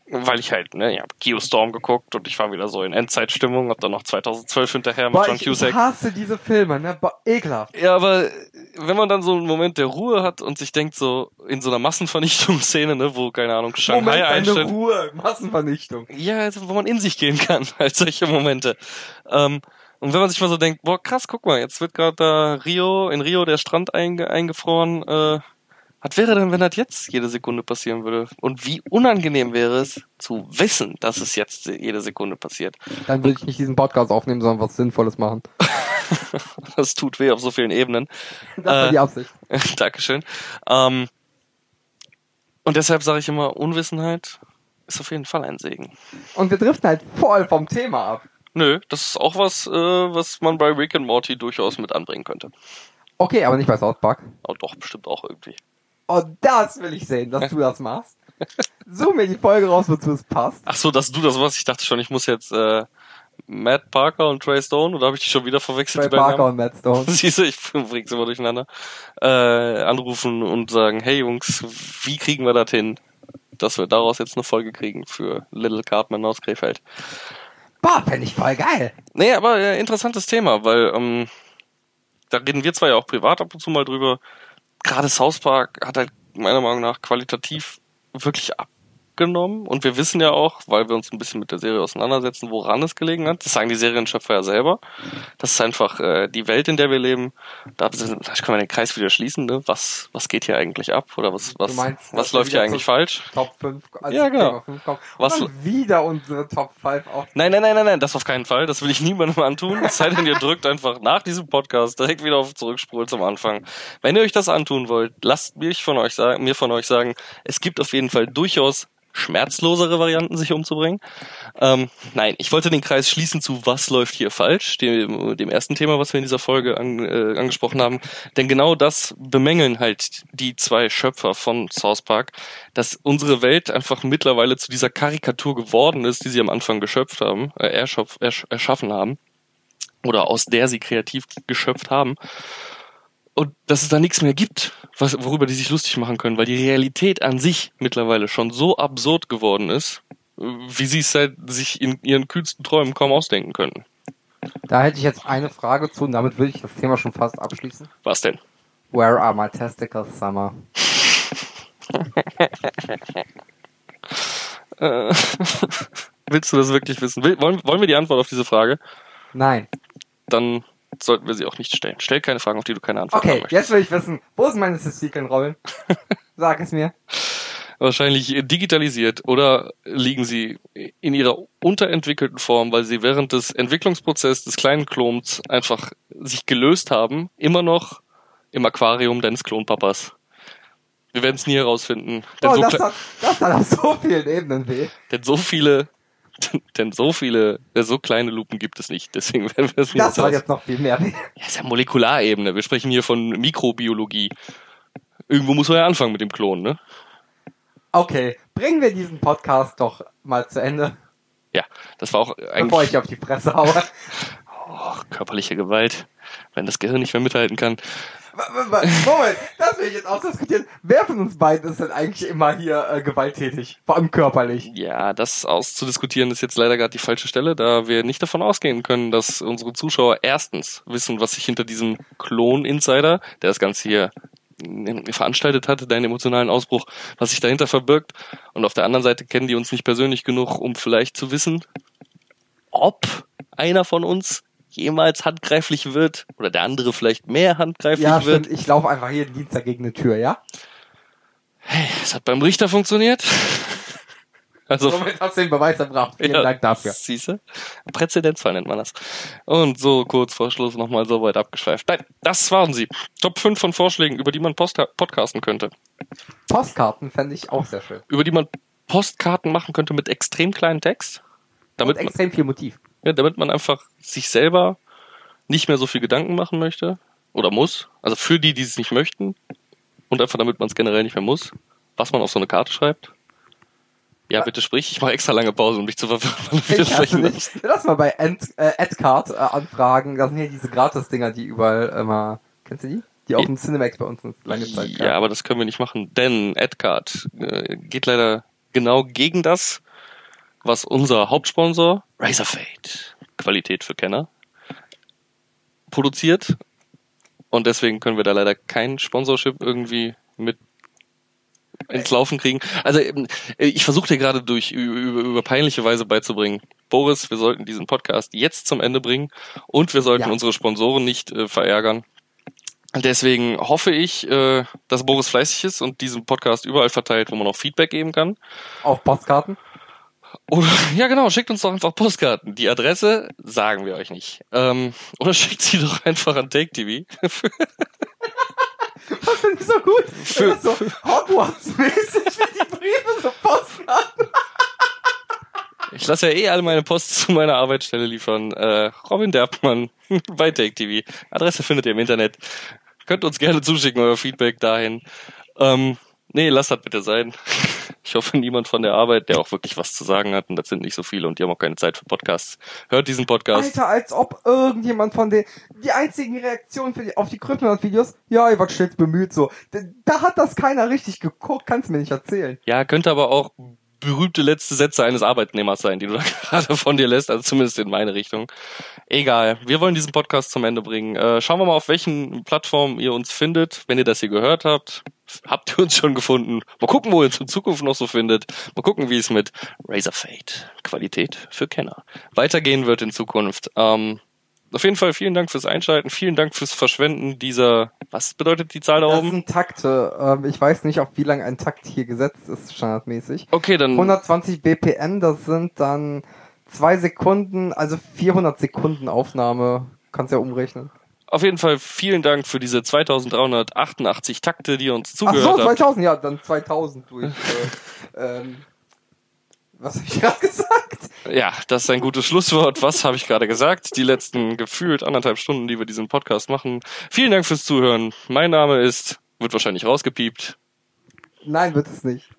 Weil ich halt, ne, ich habe Geostorm geguckt und ich war wieder so in Endzeitstimmung, hab dann noch 2012 hinterher mit Boah, John ich, Cusack. ich hasse diese Filme, ne? Boah, ekelhaft. Ja, aber wenn man dann so einen Moment der Ruhe hat und sich denkt, so in so einer Massenvernichtungsszene, ne, wo, keine Ahnung, Shanghai Moment, eine einstellt. Ruhe. Massenvernichtung. Ja, also, wo man in sich gehen kann, halt solche Momente. Ähm, und wenn man sich mal so denkt, boah, krass, guck mal, jetzt wird gerade da Rio, in Rio der Strand einge eingefroren, äh, was wäre denn, wenn das jetzt jede Sekunde passieren würde? Und wie unangenehm wäre es, zu wissen, dass es jetzt jede Sekunde passiert? Dann würde ich nicht diesen Podcast aufnehmen, sondern was Sinnvolles machen. Das tut weh auf so vielen Ebenen. Das war Äh, die Absicht. Dankeschön. Ähm, und deshalb sage ich immer, Unwissenheit ist auf jeden Fall ein Segen. Und wir driften halt voll vom Thema ab. Nö, das ist auch was, äh, was man bei Rick and Morty durchaus mit anbringen könnte. Okay, aber nicht bei South Park. Aber doch, bestimmt auch irgendwie. Oh, das will ich sehen, dass du das machst. Such mir die Folge raus, wozu es passt. Ach so, dass du das was? Ich dachte schon, ich muss jetzt äh, Matt Parker und Trey Stone, oder habe ich die schon wieder verwechselt? Trey Parker und Matt Stone. Siehst du, ich bring's immer durcheinander. Äh, anrufen und sagen, hey Jungs, wie kriegen wir das hin, dass wir daraus jetzt eine Folge kriegen für Little Cartman aus Krefeld? Boah, fände ich voll geil. Nee, aber äh, interessantes Thema, weil ähm, da reden wir zwar ja auch privat ab und zu mal drüber. Gerade South Park hat halt meiner Meinung nach qualitativ wirklich abgenommen und wir wissen ja auch, weil wir uns ein bisschen mit der Serie auseinandersetzen, woran es gelegen hat. Das sagen die Serienschöpfer ja selber. Das ist einfach äh, die Welt, in der wir leben. Da, da kann man den Kreis wieder schließen. Ne? Was was geht hier eigentlich ab oder was was meinst, was wir läuft hier eigentlich falsch? Top 5. Also Ja, genau. Thema 5 kommt. Was- wieder unsere Top 5 auf. Nein, nein, nein, nein, nein, das auf keinen Fall. Das will ich niemandem antun. Es sei denn, ihr drückt einfach nach diesem Podcast direkt wieder auf Zurückspul zum Anfang. Wenn ihr euch das antun wollt, lasst mich von euch sagen, mir von euch sagen, es gibt auf jeden Fall durchaus schmerzlosere Varianten, sich umzubringen. Ähm, nein, ich wollte den Kreis schließen zu was läuft hier falsch, dem, dem ersten Thema, was wir in dieser Folge an, äh, angesprochen haben. Denn genau das bemängeln halt die zwei Schöpfer von South Park, dass unsere Welt einfach mittlerweile zu dieser Karikatur geworden ist, die sie am Anfang geschöpft haben, äh, ersch, erschaffen haben oder aus der sie kreativ geschöpft haben. Und dass es da nichts mehr gibt, was, worüber die sich lustig machen können, weil die Realität an sich mittlerweile schon so absurd geworden ist, wie sie es seit sich in ihren kühlsten Träumen kaum ausdenken könnten. Da hätte ich jetzt eine Frage zu und damit würde ich das Thema schon fast abschließen. Was denn? Where are my testicles, Summer? Äh, willst du das wirklich wissen? Will, wollen, wollen wir die Antwort auf diese Frage? Nein. Dann sollten wir sie auch nicht stellen. Stell keine Fragen, auf die du keine Antwort haben Okay, möchtest. jetzt will ich wissen, wo sind meine Testikeln, Robin? Sag es mir. Wahrscheinlich digitalisiert oder liegen sie in ihrer unterentwickelten Form, weil sie während des Entwicklungsprozesses des kleinen Klons einfach sich gelöst haben, immer noch im Aquarium deines Klonpapas. Wir werden es nie herausfinden, denn, Oh, so, das, hat, das hat auf so vielen Ebenen weh. denn so viele, denn so viele, äh, so kleine Lupen gibt es nicht. Deswegen werden wir es nie Das heraus- jetzt noch viel mehr. Ja, ist ja Molekularebene. Wir sprechen hier von Mikrobiologie. Irgendwo muss man ja anfangen mit dem Klon, ne? Okay, bringen wir diesen Podcast doch mal zu Ende, Ja, das war auch bevor eigentlich ich auf die Fresse haue. oh, körperliche Gewalt, wenn das Gehirn nicht mehr mithalten kann. Moment, das will ich jetzt ausdiskutieren. Wer von uns beiden ist denn eigentlich immer hier äh, gewalttätig? Vor allem körperlich. Ja, das auszudiskutieren ist jetzt leider gerade die falsche Stelle, da wir nicht davon ausgehen können, dass unsere Zuschauer erstens wissen, was sich hinter diesem Klon-Insider, der das Ganze hier mm, veranstaltet hatte, deinen emotionalen Ausbruch, was sich dahinter verbirgt. Und auf der anderen Seite kennen die uns nicht persönlich genug, um vielleicht zu wissen, ob einer von uns jemals handgreiflich wird oder der andere vielleicht mehr handgreiflich Ja, wird. stimmt. Ich laufe einfach jeden Dienstag gegen eine Tür, ja? Es hat beim Richter funktioniert. Also Somit hast du den Beweis erbracht. Vielen Dank dafür. Siehste? Präzedenzfall nennt man das. Und so kurz vor Schluss nochmal so weit abgeschweift. Nein, das waren sie. Top 5 von Vorschlägen, über die man Post podcasten könnte. Postkarten fände ich auch sehr schön. Über die man Postkarten machen könnte mit extrem kleinen Text. Damit Und man, extrem viel Motiv. Ja, damit man einfach sich selber nicht mehr so viel Gedanken machen möchte. Oder muss. Also für die, die es nicht möchten. Und einfach damit man es generell nicht mehr muss. Was man auf so eine Karte schreibt. Ja, bitte sprich. Ich mache extra lange Pause, um dich zu verwirren. Ich hasse. Lass mal bei Ad, äh, Adcard äh, anfragen. Das sind hier diese Gratis-Dinger, die überall immer. Kennst du die? Die auch im Cinemax bei uns eine lange Zeit Ja, aber das können wir nicht machen, denn AdCard äh, geht leider genau gegen das, was unser Hauptsponsor Razorfade, Qualität für Kenner, produziert. Und deswegen können wir da leider kein Sponsorship irgendwie mit ins Laufen kriegen. Also ähm, ich versuche dir gerade durch über, über peinliche Weise beizubringen. Boris, wir sollten diesen Podcast jetzt zum Ende bringen und wir sollten Ja. unsere Sponsoren nicht äh, verärgern. Deswegen hoffe ich, äh, dass Boris fleißig ist und diesen Podcast überall verteilt, wo man auch Feedback geben kann. Auf Postkarten. Oder ja genau, schickt uns doch einfach Postkarten. Die Adresse sagen wir euch nicht. Ähm, oder schickt sie doch einfach an Take TV. Das finde ich so gut. Für- Das ist so Hogwarts-mäßig wie die Briefe, so Postkarten. Ich lasse ja eh alle meine Post zu meiner Arbeitsstelle liefern. Äh, Robin Derbmann bei Take TV. Adresse findet ihr im Internet. Könnt uns gerne zuschicken, euer Feedback dahin. Ähm, nee, lasst das bitte sein. Ich hoffe, niemand von der Arbeit, der auch wirklich was zu sagen hat, und das sind nicht so viele und die haben auch keine Zeit für Podcasts, hört diesen Podcast. Alter, als ob irgendjemand von den, die einzigen Reaktionen für die, auf die Kryptonite-Videos, ja, ihr wart stets bemüht, so. Da, da hat das keiner richtig geguckt, kannst mir nicht erzählen. Ja, könnte aber auch berühmte letzte Sätze eines Arbeitnehmers sein, die du da gerade von dir lässt, also zumindest in meine Richtung. Egal, wir wollen diesen Podcast zum Ende bringen. Äh, schauen wir mal, auf welchen Plattformen ihr uns findet. Wenn ihr das hier gehört habt, habt ihr uns schon gefunden. Mal gucken, wo ihr uns in Zukunft noch so findet. Mal gucken, wie es mit Razor Fade, Qualität für Kenner, weitergehen wird in Zukunft. Ähm, auf jeden Fall vielen Dank fürs Einschalten, vielen Dank fürs Verschwenden dieser, was bedeutet die Zahl da Das oben? sind Takte. Ähm, ich weiß nicht, auf wie lang ein Takt hier gesetzt ist, standardmäßig. Okay, dann 120 BPM, das sind dann zwei Sekunden, also 400 Sekunden Aufnahme. Kannst ja umrechnen. Auf jeden Fall vielen Dank für diese 2388 Takte, die ihr uns Ach zugehört so, habt. 2000, ja, dann 2000 durch. äh, ähm, was habe ich gerade gesagt? Ja, das ist ein gutes Schlusswort. Was habe ich gerade gesagt? Die letzten gefühlt anderthalb Stunden, die wir diesen Podcast machen. Vielen Dank fürs Zuhören. Mein Name ist, wird wahrscheinlich rausgepiept. Nein, wird es nicht.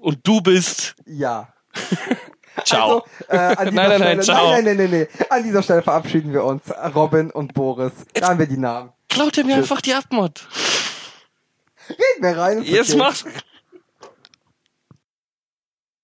Und du bist. Ja. Ciao. Also, äh, an dieser Nein, nein, nein, Stelle, ciao. nein, nein, nein, nein, nein. An dieser Stelle verabschieden wir uns. Robin und Boris. Da haben wir die Namen. Klaut ihr mir Tschüss. einfach die Abmod. Reden wir rein. Jetzt okay. macht.